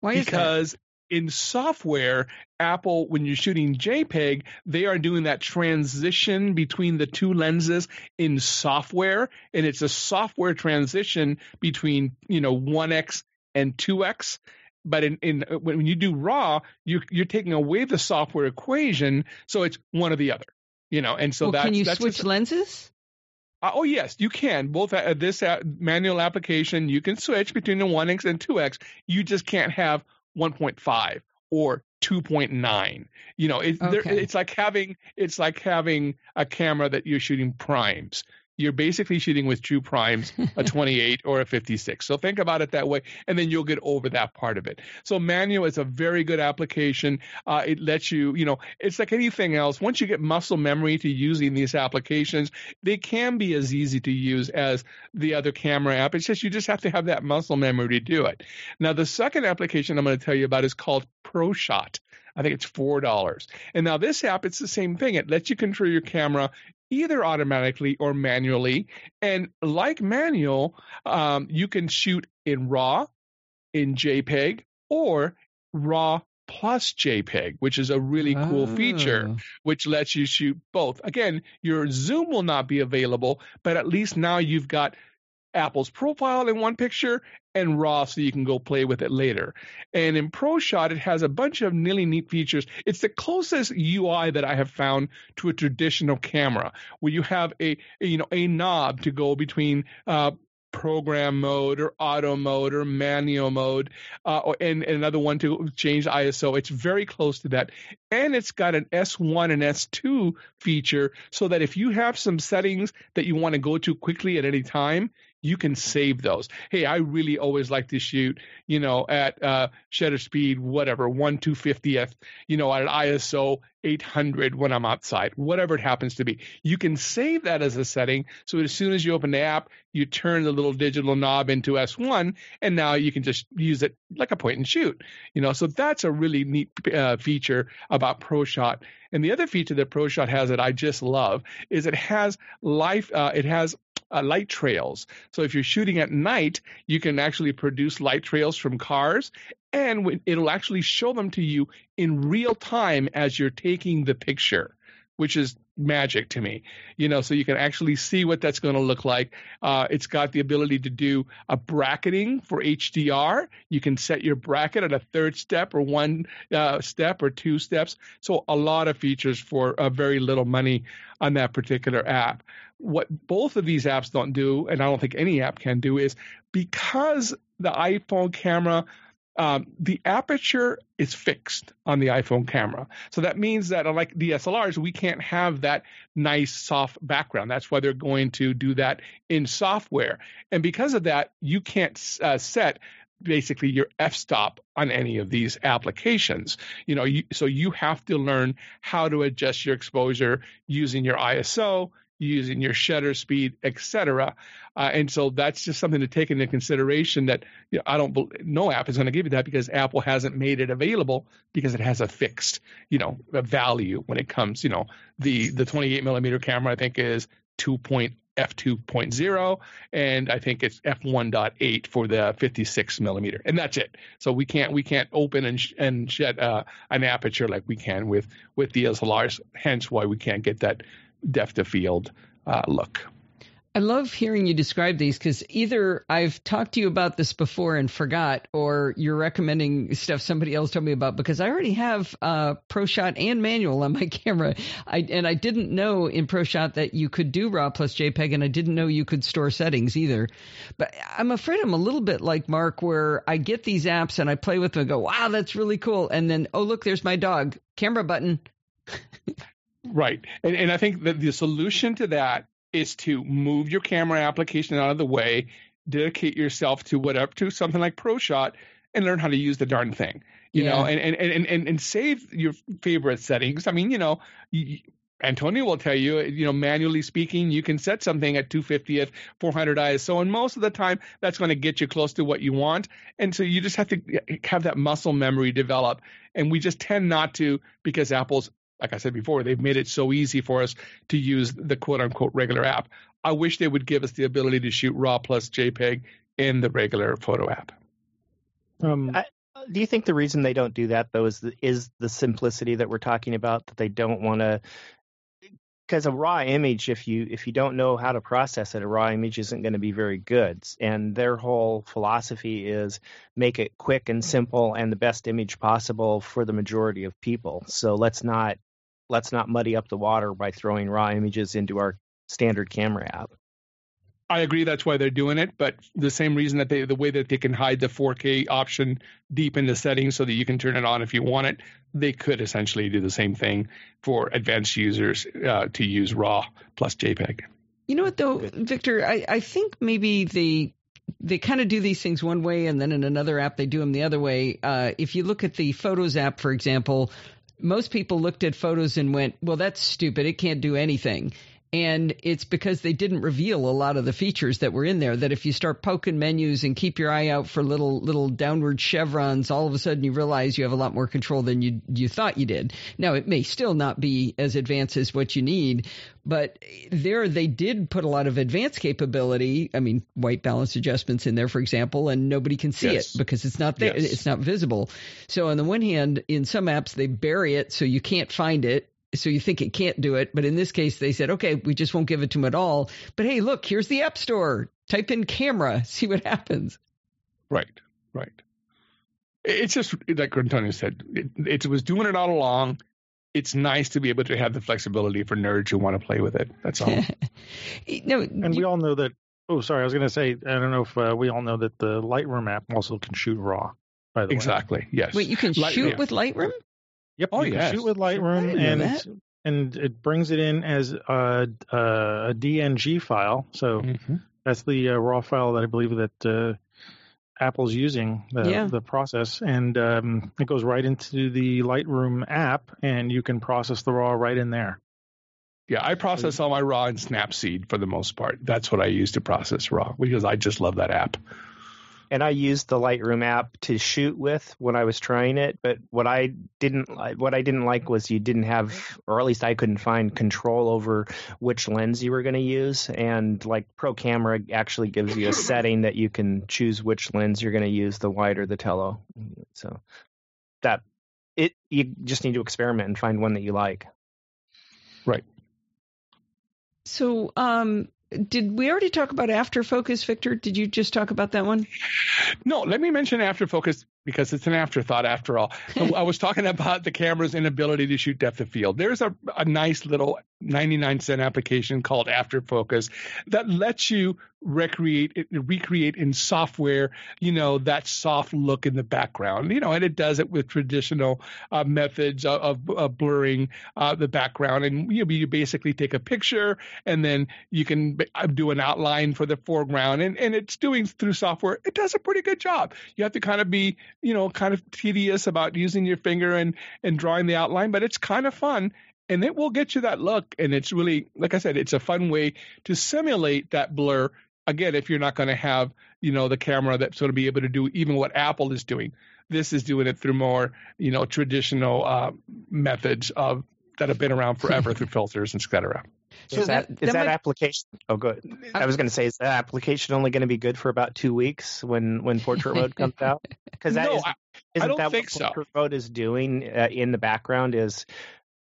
Why is that? because in software, Apple, when you're shooting JPEG, they are doing that transition between the two lenses in software, and it's a software transition between you know 1x and 2x. But in, in when you do RAW, you, you're taking away the software equation, so it's one or the other. You know, and so well, that's can you switch just- lenses? uh, oh yes, you can. Both uh, this uh, manual application, you can switch between the 1x and 2x. You just can't have 1.5 or 2.9. You know, it, there, Okay. it's like having it's like having a camera that you're shooting primes. You're basically shooting with true primes, a [LAUGHS] 28 or a 56. So think about it that way, and then you'll get over that part of it. So manual is a very good application. Uh, it lets you, you know, it's like anything else. Once you get muscle memory to using these applications, they can be as easy to use as the other camera app. It's just you just have to have that muscle memory to do it. Now, the second application I'm going to tell you about is called ProShot. I think it's four dollars. And now this app, it's the same thing. It lets you control your camera either automatically or manually. And like manual, um, you can shoot in RAW, in JPEG, or RAW plus JPEG, which is a really cool feature Oh. which lets you shoot both. Again, your zoom will not be available, but at least now you've got Apple's profile in one picture and RAW so you can go play with it later. And in ProShot, it has a bunch of really neat features. It's the closest UI that I have found to a traditional camera, where you have a, a, you know a knob to go between uh, program mode or auto mode or manual mode, uh, and, and another one to change ISO. It's very close to that. And it's got an S1 and S2 feature so that if you have some settings that you want to go to quickly at any time, you can save those. Hey, I really always like to shoot, you know, at uh, shutter speed, whatever, one two fiftieth, you know, at an ISO 800 when I'm outside, whatever it happens to be. You can save that as a setting. So as soon as you open the app, you turn the little digital knob into S1, and now you can just use it like a point and shoot. You know, so that's a really neat uh, feature about ProShot. And the other feature that ProShot has that I just love is it has life. Uh, it has uh, light trails. So if you're shooting at night, you can actually produce light trails from cars, and it'll actually show them to you in real time as you're taking the picture, which is magic to me. You know, so you can actually see what that's going to look like. Uh, it's got the ability to do a bracketing for HDR. You can set your bracket at a third step or one uh, step or two steps. So a lot of features for uh, very little money on that particular app. What both of these apps don't do, and I don't think any app can do, is because the iPhone camera, um, the aperture is fixed on the iPhone camera. So that means that, unlike DSLRs, we can't have that nice soft background. That's why they're going to do that in software. And because of that, you can't uh, set basically your f-stop on any of these applications you know you, so you have to learn how to adjust your exposure using your iso using your shutter speed etc uh, and so that's just something to take into consideration that you know, i don't no app is going to give you that because apple hasn't made it available because it has a fixed you know value when it comes you know the the 28 millimeter camera i think is 2. f2.0 and i think it's f1.8 for the 56 millimeter and that's it so we can't we can't open and sh- and shed uh, an aperture like we can with with DSLRs hence why we can't get that depth of field uh, look I love hearing you describe these because either I've talked to you about this before and forgot, or you're recommending stuff somebody else told me about because I already have uh, ProShot and manual on my [LAUGHS] camera. I, and I didn't know in ProShot that you could do RAW plus JPEG, and I didn't know you could store settings either. But I'm afraid I'm a little bit like Mark, where I get these apps and I play with them and go, wow, that's really cool. And then, oh, look, there's my dog. Camera button. [LAUGHS] Right. And, and I think that the solution to that is to move your camera application out of the way, dedicate yourself to whatever, to something like ProShot and learn how to use the darn thing. You yeah. know, and, and, and, and, and save your favorite settings. I mean, you know, you, Antonio will tell you, you know, manually speaking, you can set something at 250th, 400 ISO, and most of the time that's going to get you close to what you want. And so you just have to eh, eh, have that muscle memory develop. And we just tend not to because Apple's, like I said before, they've made it so easy for us to use the quote unquote regular app. I wish they would give us the ability to shoot RAW plus JPEG in the regular photo app. Um, I, do you think the reason they don't do that though is the, is the simplicity that we're talking about that they don't want to because a raw image if you if you don't know how to process it a raw image isn't going to be very good and their whole philosophy is make it quick and simple and the best image possible for the majority of people so let's not let's not muddy up the water by throwing raw images into our standard camera app I agree that's why they're doing it, but the same reason that they the way that they can hide the 4K option deep in the settings so that you can turn it on if you want it, they could essentially do the same thing for advanced users uh, to use RAW plus JPEG. You know what though, Victor, I, I think maybe they they kind of do these things one way and then in another app they do them the other way. Uh, if you look at the Photos app, for example, most people looked at photos and went, well, that's stupid. It can't do anything. And it's because they didn't reveal a lot of the features that were in there. That if you start poking menus and keep your eye out for little little downward chevrons, all of a sudden you realize you have a lot more control than you you thought you did. Now it may still not be as advanced as what you need, but there they did put a lot of advanced capability. I mean, white balance adjustments in there, for example, and nobody can see yes. it because it's not there. Yes. It's not visible. So on the one hand, in some apps they bury it so you can't find it so you think it can't do it. But in this case, they said, okay, we just won't give it to them at all. But hey, look, here's the App Store. Type in camera, [LAUGHS] see what happens. Right, right. It's just like Antonio said, it, it was doing it all along. It's nice to be able to have the flexibility for nerds who want to play with it. That's all. [LAUGHS] no, and you, we all know that. Oh, sorry, I was going to say. I don't know if uh, we all know that the Lightroom app also can shoot RAW. By the exactly. Way. Yes. Wait, you can Light, shoot yeah. with Lightroom? Yep. Oh, you yes. shoot with Lightroom and and it brings it in as a, a, a DNG file. So mm-hmm. that's the uh, raw file that I believe that uh, Apple's using the, yeah. the process, and um, it goes right into the Lightroom app, and you can process the raw right in there. Yeah, I process all my raw in Snapseed for the most part. That's what I use to process raw because I just love that app and I used the Lightroom app to shoot with when I was trying it. But what I didn't what I didn't like was you didn't have, or at least I couldn't find control over which lens you were going to use. And like Pro Camera actually gives you a [LAUGHS] setting that you can choose which lens you're going to use, the wide or the tele. So that it you just need to experiment and find one that you like. Right. So, um, did we already talk about after focus, Victor? Did you just talk about that one? No, let me mention after focus because it's an afterthought after all. I was talking about the camera's inability to shoot depth of field. There's a, a nice little 99 cent application called After Focus that lets you recreate recreate in software you know that soft look in the background. You know and it does it with traditional uh, methods of, of blurring uh, the background. And you, you basically take a picture and then you can uh, do an outline for the foreground. And, and it's doing through software. It does a pretty good job. You have to kind of be you know kind of tedious about using your finger and and drawing the outline but it's kind of fun and it will get you that look. And it's really, like I said, it's a fun way to simulate that blur. Again, if you're not going to have, you know, the camera that's going to be able to do even what Apple is doing, this is doing it through more, you know, traditional uh, methods of that have been around forever through filters, et cetera. So is that, that, is that, that application? Oh, good. I was going to say, is that application only going to be good for about two weeks when when portrait mode comes [LAUGHS] out? Because that no, is, isn't I that what portrait so. mode is doing uh, in the background? Is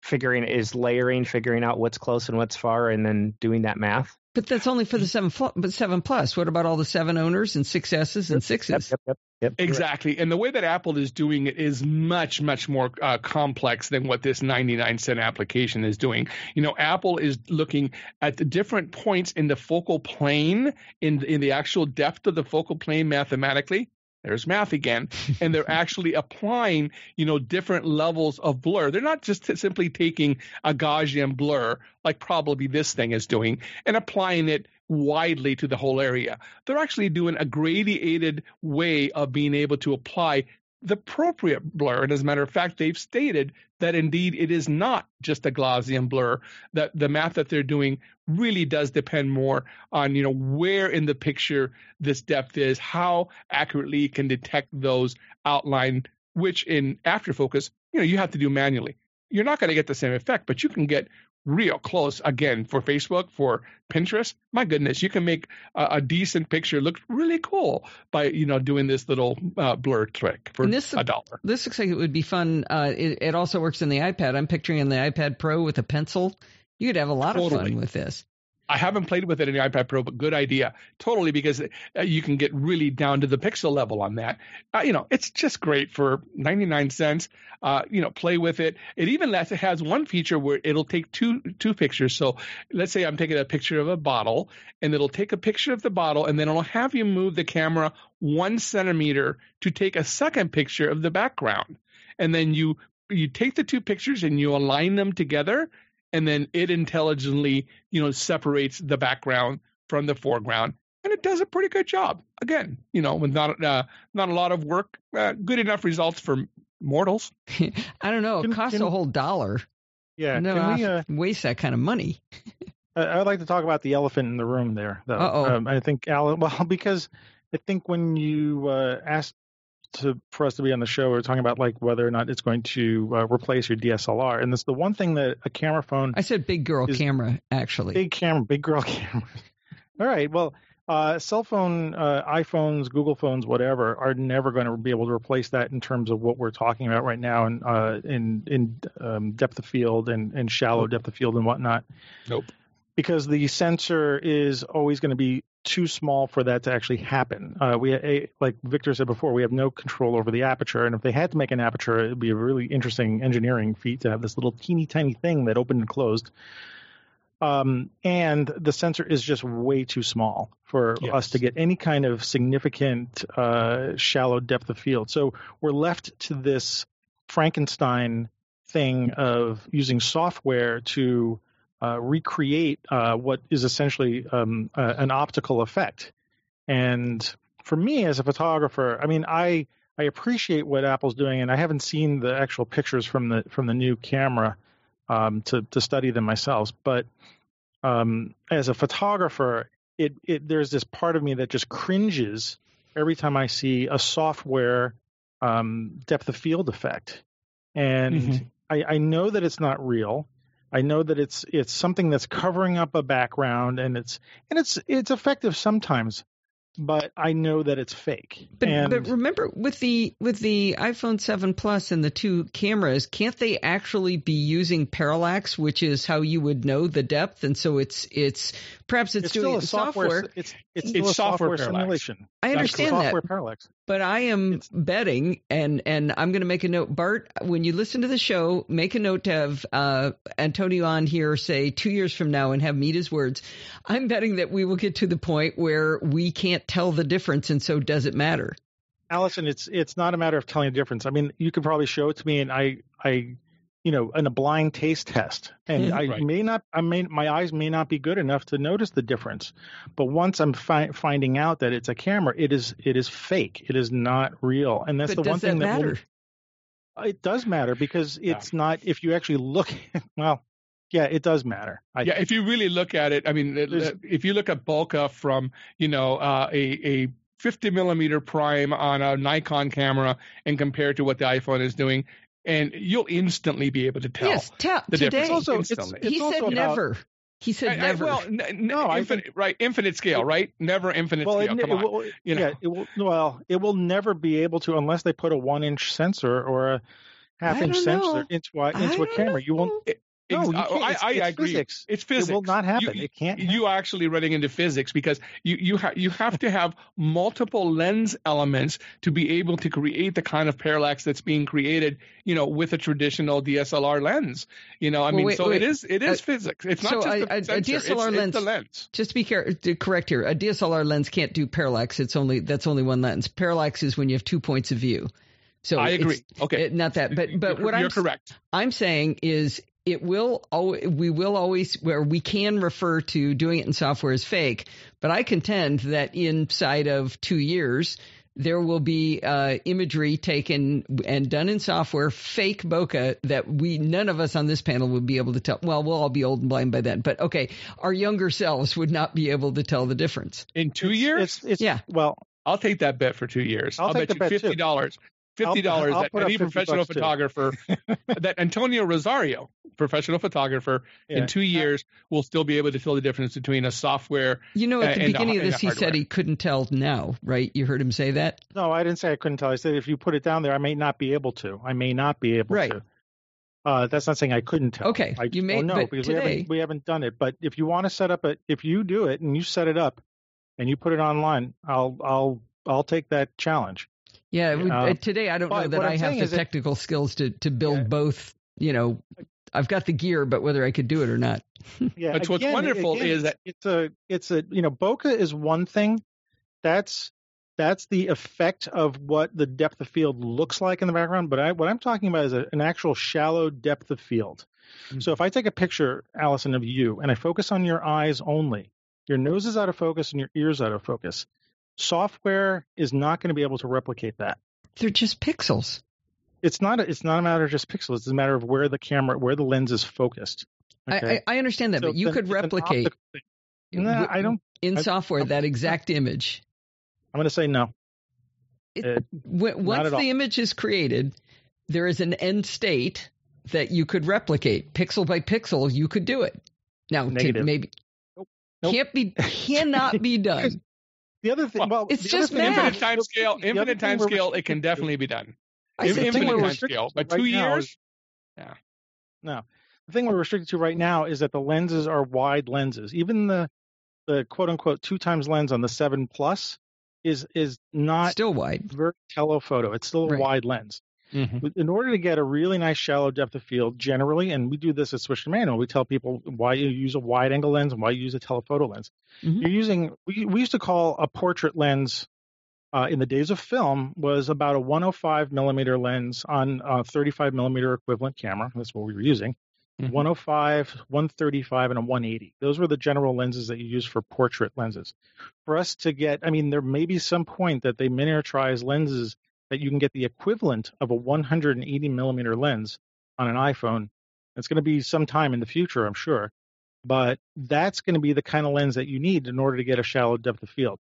figuring is layering, figuring out what's close and what's far, and then doing that math. But that's only for the seven, but seven plus. What about all the seven owners and six S's and sixes? Yep, yep, yep, exactly. And the way that Apple is doing it is much, much more uh, complex than what this 99 cent application is doing. You know, Apple is looking at the different points in the focal plane, in in the actual depth of the focal plane mathematically, there's math again. [LAUGHS] And they're actually applying you know different levels of blur. They're not just simply taking a gaussian blur like probably this thing is doing and applying it widely to the whole area. They're actually doing a gradiated way of being able to apply the appropriate blur. And as a matter of fact, they've stated that indeed it is not just a Gaussian blur. That the math that they're doing really does depend more on you know where in the picture this depth is, how accurately it can detect those outline, which in after focus you know you have to do manually. You're not going to get the same effect, but you can get real close again for Facebook, for Pinterest. My goodness, you can make a, a decent picture look really cool by you know doing this little uh, blur trick for this, a dollar. This looks like it would be fun. Uh, it, it, also works in the iPad. I'm picturing in the iPad Pro with a pencil. You could have a lot totally. of fun with this. I haven't played with it in the iPad Pro, but good idea. Totally, because uh, you can get really down to the pixel level on that. Uh, you know, it's just great for 99 cents. Uh, you know, play with it. It even lets, it has one feature where it'll take two two pictures. So let's say I'm taking a picture of a bottle, and it'll take a picture of the bottle, and then it'll have you move the camera one centimeter to take a second picture of the background, and then you you take the two pictures and you align them together and then it intelligently, you know, separates the background from the foreground, and it does a pretty good job. Again, you know, with not uh, not a lot of work, uh, good enough results for mortals. [LAUGHS] I don't know. It can, costs can, a whole dollar. Yeah, no, can we uh, waste that kind of money? I'd like to talk about the elephant in the room there, though. Um, I think Alan. [LAUGHS] Well, because I think when you uh, asked to for us to be on the show, we are talking about like whether or not it's going to uh, replace your DSLR. And this the one thing that a camera phone. I said big girl camera, actually. Big camera, big girl [LAUGHS] camera. All right. Well, uh, cell phone, uh, iPhones, Google phones, whatever, are never going to be able to replace that in terms of what we're talking about right now, and uh, in in um, depth of field and, and shallow depth of field and whatnot. Nope. Because the sensor is always going to be too small for that to actually happen. Uh, we, like Victor said before, we have no control over the aperture, and if they had to make an aperture, it'd be a really interesting engineering feat to have this little teeny tiny thing that opened and closed. Um, and the sensor is just way too small for yes. us to get any kind of significant uh, shallow depth of field. So we're left to this Frankenstein thing of using software to uh, recreate uh, what is essentially um, uh, an optical effect. And for me as a photographer, I mean, I I appreciate what Apple's doing, and I haven't seen the actual pictures from the from the new camera um, to to study them myself. But um, as a photographer, it, it there's this part of me that just cringes every time I see a software um, depth of field effect, and mm-hmm. I, I know that it's not real. I know that it's it's something that's covering up a background and it's and it's it's effective sometimes, but I know that it's fake. But, and, but remember with the with the iPhone 7 Plus and the two cameras, can't they actually be using parallax, which is how you would know the depth? And so it's it's perhaps it's, it's doing still a software, software. It's it's, it's software, software simulation. I understand software that. parallax. But I am it's, betting, and and I'm going to make a note. Bart, when you listen to the show, make a note to have uh, Antonio on here, say two years from now, and have meet his words. I'm betting that we will get to the point where we can't tell the difference, and so does it matter? Allison, it's it's not a matter of telling the difference. I mean, you could probably show it to me, and I I you know, in a blind taste test. And I right. may not, I may, my eyes may not be good enough to notice the difference. But once I'm fi- finding out that it's a camera, it is, it is fake. It is not real. And that's but the one thing that, that matter? Will, it does matter because it's yeah. not, if you actually look, [LAUGHS] well, yeah, it does matter. I yeah, if you really look at it, I mean, if you look at bokeh from, you know, uh, a, a 50 millimeter prime on a Nikon camera and compare it to what the iPhone is doing, and you'll instantly be able to tell. Yes, tell the today. Difference also, it's, it's he said never. He said I, never. I, well, n- n- no, infinite, think, right? Infinite scale, right? Never infinite well, scale. It, Come it, on. Will, you know. Yeah, it will, well, it will never be able to unless they put a one-inch sensor or a half-inch sensor into a into a camera. Know. You won't. No, you I, can't. I, It's- I it's agree. physics. It's physics. It will not happen. You, it can't. you are actually running into physics because you you ha- you have to have multiple lens elements to be able to create the kind of parallax that's being created, you know, with a traditional DSLR lens. You know, I Well, mean, wait, so wait. it is it is Uh, physics. It's not so just a- a- a. DSLR it's, lens- it's lens. Just to be care- to correct here. A DSLR lens can't do parallax. It's only that's only one lens. Parallax is when you have two points of view. So I agree. Okay, not that, but but you're, what I'm correct. I'm saying is it will al- we will always where we can refer to doing it in software as fake, but I contend that inside of two years there will be uh, imagery taken and done in software, fake bokeh that we none of us on this panel would be able to tell. Well, we'll all be old and blind by then, but okay, our younger selves would not be able to tell the difference. In two It's- years, It's, it's, Yeah. Well, I'll take that bet for two years. I'll take bet the you bet, fifty dollars. Fifty dollars I'll that any professional photographer, [LAUGHS] that Antonio Rosario, professional photographer, Yeah. in two years will still be able to tell the difference between a software. You know, at the and the- beginning of this, he said he couldn't tell now, right? You heard him say that. no, I didn't say I couldn't tell. I said if you put it down there, I may not be able to. I may not be able Right. to. Uh, that's not saying I couldn't tell. Okay, I you may- don't know but because we haven't we haven't done it. But if you want to set up a, if you do it and you set it up, and you put it online, I'll I'll I'll take that challenge. Yeah, we, Uh, uh, today I don't know that I I'm have the is that- technical skills to to build Yeah. both. You know, I've got the gear, but whether I could do it or not. [LAUGHS] Yeah, But what's again, wonderful again, is that- it's a it's a you know bokeh is one thing. That's that's the effect of what the depth of field looks like in the background. But I, what I'm talking about is a, an actual shallow depth of field. Mm-hmm. So if I take a picture, Allison, of you, and I focus on your eyes only, your nose is out of focus and your ears out of focus. Software is not going to be able to replicate that. They're just pixels. It's not. A, it's not a matter of just pixels. It's a matter of where the camera, where the lens is focused. I, I, I understand that, So but you could replicate. Nah, I don't. in I- software that exact image. I'm going to say no. It- When, once all. the image is created, there is an end state that you could replicate pixel by pixel. You could do it. Now, maybe Nope. Nope. can't be [LAUGHS] cannot be done. The other thing, Well, well, it's just other thing- Infinite time scale, infinite thing time scale, it can definitely be done. I The said Infinite we're time scale, but right two now years. is- No, the thing we're restricted to right now is that the lenses are wide lenses. Even the the quote unquote two times lens on the seven plus is is not still wide. very telephoto. It's still a Right. wide lens. Mhm. In order to get a really nice shallow depth of field, generally, and we do this at Switch to Manual, we tell people why you use a wide angle lens and why you use a telephoto lens. Mhm. You're using we, we used to call a portrait lens uh, in the days of film was about a 105 millimeter lens on a 35 millimeter equivalent camera. That's what we were using. Mhm. 105, 135, and a 180. Those were the general lenses that you use for portrait lenses. For us to get, I mean, there may be some point that they miniaturize lenses that you can get the equivalent of a 180 millimeter lens on an iPhone. It's going to be some time in the future, I'm sure. But that's going to be the kind of lens that you need in order to get a shallow depth of field.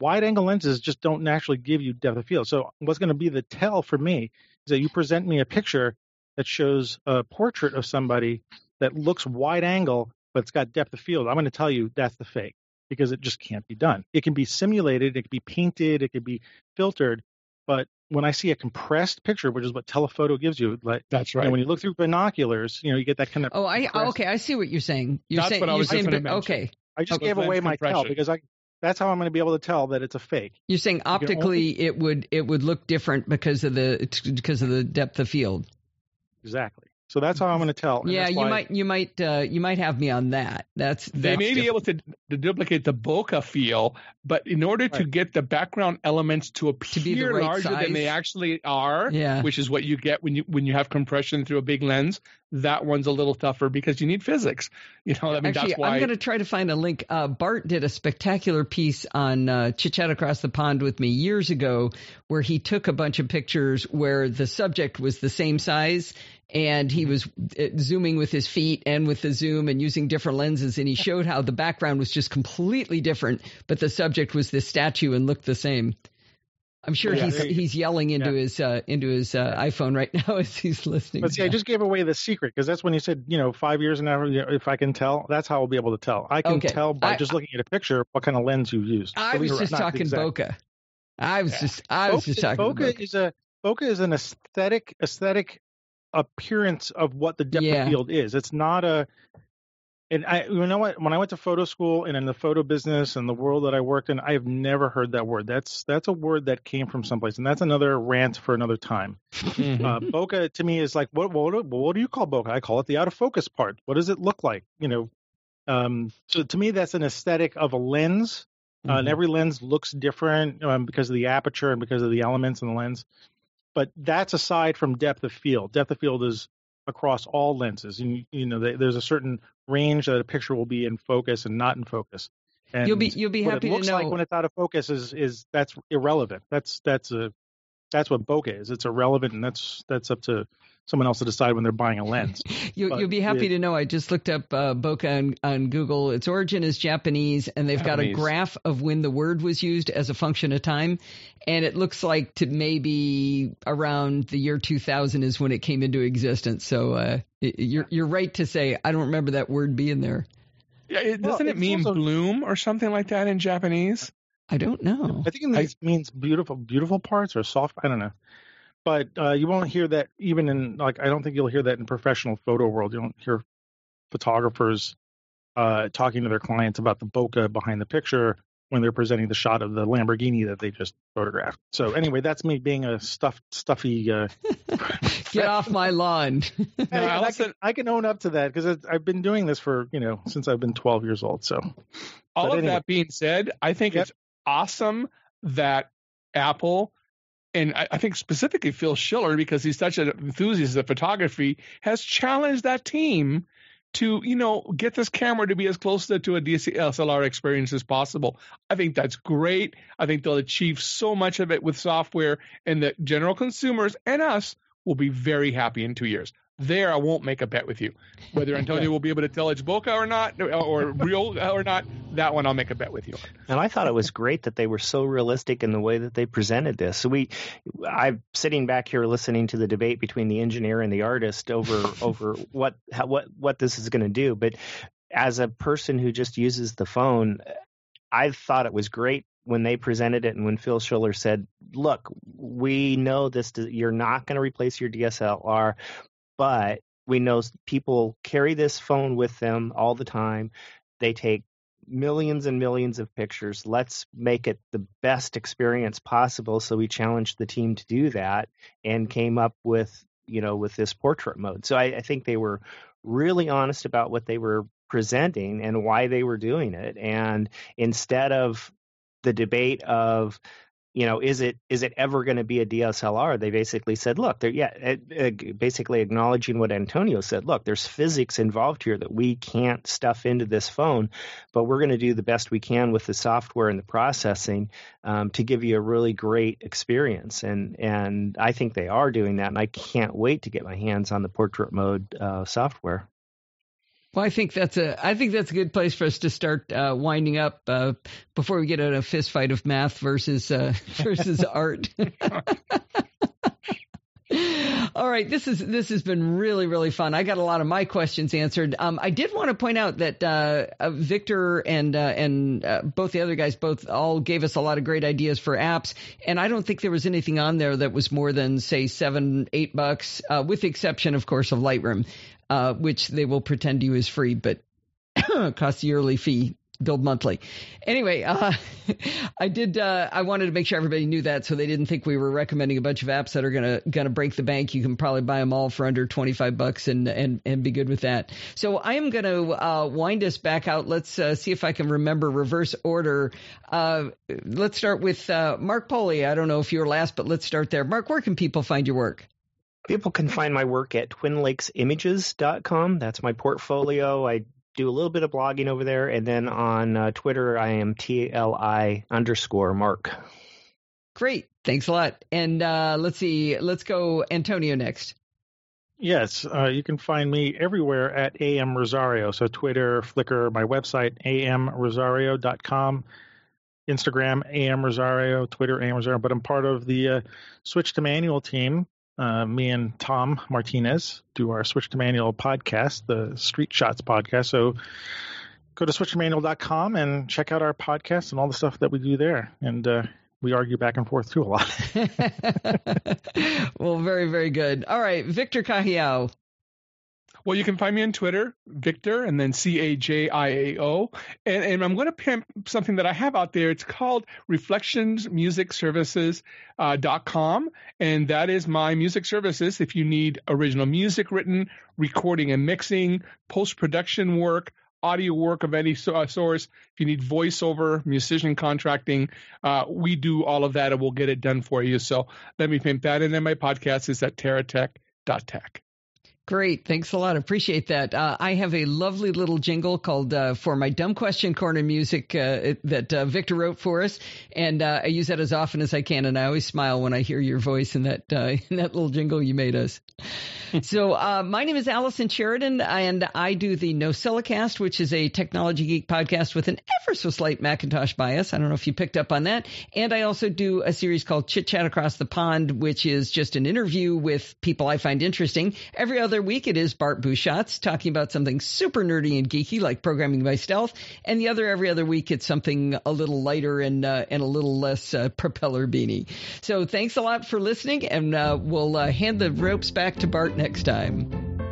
Wide angle lenses just don't naturally give you depth of field. So, what's going to be the tell for me is that you present me a picture that shows a portrait of somebody that looks wide angle, but it's got depth of field. I'm going to tell you that's the fake because it just can't be done. It can be simulated, it can be painted, it can be filtered, but when I see a compressed picture, which is what telephoto gives you, like That's you know, right. when you look through binoculars, you know, you get that kind of. Oh, I compressed- okay. I see what you're saying. You're That's saying what I you're was just saying, but, okay. I just gave away my tell because I. That's how I'm going to be able to tell that it's a fake. You're saying can only- optically it would it would look different because of the because of the depth of field. Exactly. So that's how I'm going to tell. and yeah, you might you might uh, you might have me on that. That's, They that's may be able to, to duplicate the bokeh feel, but in order to get the background elements to appear be right larger than they actually are, Yeah. which is what you get when you when you have compression through a big lens, that one's a little tougher because you need physics. [LAUGHS] You know, I mean Actually, that's why I'm going to try to find a link. Uh, Bart did a spectacular piece on uh, Chit Chat Across the Pond with me years ago, where he took a bunch of pictures where the subject was the same size, and he was uh, zooming with his feet and with the zoom and using different lenses, and he showed how the background was just completely different, but the subject was this statue and looked the same. I'm sure Yeah, he's he's yelling into yeah. his uh, into his uh, iPhone right [LAUGHS] now as he's listening. But see, I just gave away the secret because that's when you said, you know, five years and now, you know, if I can tell, that's how I'll be able to tell. I can Okay. tell by I- just looking at a picture what kind of lens you used. I was just talking exact- bokeh. I was Yeah. just I was just talking bokeh. is a bokeh is an aesthetic aesthetic appearance of what the depth Yeah. of field is. It's not a and I you know what when I went to photo school and in the photo business and the world that I worked in, I have never heard that word. That's that's a word that came from someplace, and that's another rant for another time. Mhm. Uh, bokeh to me is like what what what do you call bokeh? I call it the out of focus part. What does it look like? You know, um, so to me that's an aesthetic of a lens, uh, and Mhm. every lens looks different um, because of the aperture and because of the elements in the lens. But that's aside from depth of field. Depth of field is across all lenses, and you know they, there's a certain range that a picture will be in focus and not in focus. And You'll be you'll be what happy it to looks know. like when it's out of focus is is that's irrelevant. That's that's a that's what bokeh is. It's irrelevant, and that's that's up to someone else to decide when they're buying a lens. [LAUGHS] You, But you'll be happy with- to know I just looked up uh, bokeh on, on Google. Its origin is Japanese, and they've got a graph of when the word was used as a function of time. And it looks like to maybe around the year 2000 is when it came into existence. So uh, you're you're right to say I don't remember that word being there. Yeah, it, Well, doesn't it mean also- bloom or something like that in Japanese? I don't know. I think it means, means beautiful beautiful parts or soft. I don't know. But uh, you won't hear that even in like I don't think you'll hear that in professional photo world. You don't hear photographers uh, talking to their clients about the bokeh behind the picture when they're presenting the shot of the Lamborghini that they just photographed. So anyway, that's me being a stuffed stuffy. Uh, [LAUGHS] Get off my lawn. [LAUGHS] Hey, and I, also- can, I can own up to that because I've been doing this for you know since I've been 12 years old. So All But of anyway. that being said, I think Yep. it's awesome that Apple and I, I think specifically Phil Schiller, because he's such an enthusiast of photography, has challenged that team to, you know, get this camera to be as close to, to a DSLR experience as possible. I think that's great. I think they'll achieve so much of it with software, and that general consumers and us will be very happy in two years. There, I won't make a bet with you. Whether Antonio will be able to tell it's bokeh or not, or, real or not, that one I'll make a bet with you on. And I thought it was great that they were so realistic in the way that they presented this. So we, I'm sitting back here listening to the debate between the engineer and the artist over [LAUGHS] over what how, what what this is going to do. But as a person who just uses the phone, I thought it was great when they presented it and when Phil Schiller said, "Look, we know this. You're not going to replace your DSLR, but we know people carry this phone with them all the time. They take millions and millions of pictures. Let's make it the best experience possible. So we challenged the team to do that and came up with, you know, with this portrait mode. So I, I think they were really honest about what they were presenting and why they were doing it. And instead of the debate of, you know, is it is it ever going to be a DSLR? They basically said, look, they're yeah, it, it, basically acknowledging what Antonio said. Look, there's physics involved here that we can't stuff into this phone, but we're going to do the best we can with the software and the processing um, to give you a really great experience. And and I think they are doing that, and I can't wait to get my hands on the portrait mode uh, software. Well, I think that's a I think that's a good place for us to start uh, winding up uh, before we get in a fist fight of math versus uh, [LAUGHS] versus art. [LAUGHS] All right, this is this has been really really fun. I got a lot of my questions answered. Um, I did want to point out that uh, uh, Victor and uh, and uh, both the other guys both all gave us a lot of great ideas for apps, and I don't think there was anything on there that was more than say seven eight bucks, uh, with the exception, of course, of Lightroom, uh, which they will pretend to you is free, but [COUGHS] costs a yearly fee billed monthly. Anyway, uh, [LAUGHS] I did. Uh, I wanted to make sure everybody knew that, so they didn't think we were recommending a bunch of apps that are gonna gonna break the bank. You can probably buy them all for under twenty five bucks and and and be good with that. So I am gonna uh, wind us back out. Let's uh, see if I can remember reverse order. Uh, let's start with uh, Mark Pouley. I don't know if you were last, but let's start there. Mark, where can people find your work? People can find my work at twinlakesimages.com. That's my portfolio. I do a little bit of blogging over there, and then on uh, Twitter, I am TLI underscore Mark. Great, thanks a lot. And uh, let's see, let's go Antonio next. Yes, uh, you can find me everywhere at AM Rosario. So Twitter, Flickr, my website, amrosario.com, Instagram, AM Rosario, Twitter, AM Rosario. But I'm part of the uh, Switch to Manual team. Uh, me and Tom Martinez do our Switch to Manual podcast, the Street Shots podcast. So go to switchtomanual.com and check out our podcast and all the stuff that we do there. And uh, we argue back and forth too a lot. [LAUGHS] well, very, very good. All right, Victor Cajiao. Well, you can find me on Twitter, Victor, and then C A J I A O. And, and I'm going to pimp something that I have out there. It's called reflectionsmusicservices.com. Uh, and that is my music services. If you need original music written, recording and mixing, post production work, audio work of any uh, source, if you need voiceover, musician contracting, uh, we do all of that and we'll get it done for you. So let me pimp that. And then my podcast is at terratech.tech. Great. Thanks a lot. Appreciate that. Uh, I have a lovely little jingle called uh, for my dumb question corner music uh, that uh, Victor wrote for us, and uh, I use that as often as I can. And I always smile when I hear your voice in that uh, [LAUGHS] in that little jingle you made us. so my name is Allison Sheridan, and I do the NosillaCast, which is a technology geek podcast with an ever so slight Macintosh bias. I don't know if you picked up on that. And I also do a series called Chit Chat Across the Pond, which is just an interview with people I find interesting. Every other week it is Bart Busschots talking about something super nerdy and geeky like programming by stealth, and the other every other week it's something a little lighter and uh, and a little less uh, propeller beanie. So thanks a lot for listening, and uh, we'll uh, hand the ropes back to Bart next time.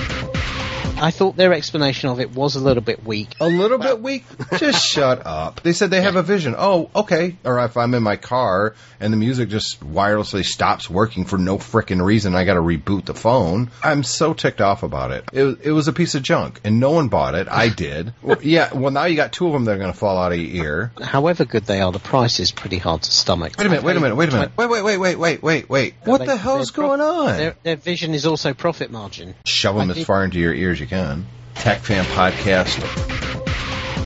I thought their explanation of it was a little bit weak. A little bit weak? Just shut up. They said they have a vision. Oh, okay. Or if I'm in my car and the music just wirelessly stops working for no frickin' reason, I got to reboot the phone. I'm so ticked off about it. It, it was a piece of junk, and no one bought it. I did. [LAUGHS] well, yeah. Well, now you got two of them that are going to fall out of your ear. However good they are, the price is pretty hard to stomach. Wait a minute. Wait a minute. Wait a minute. Wait, wait, wait, wait, wait, wait, wait. What they, the hell's going on? Their, their, vision is also profit margin. Shove them I as far into your ears you can. Tech Fan Podcast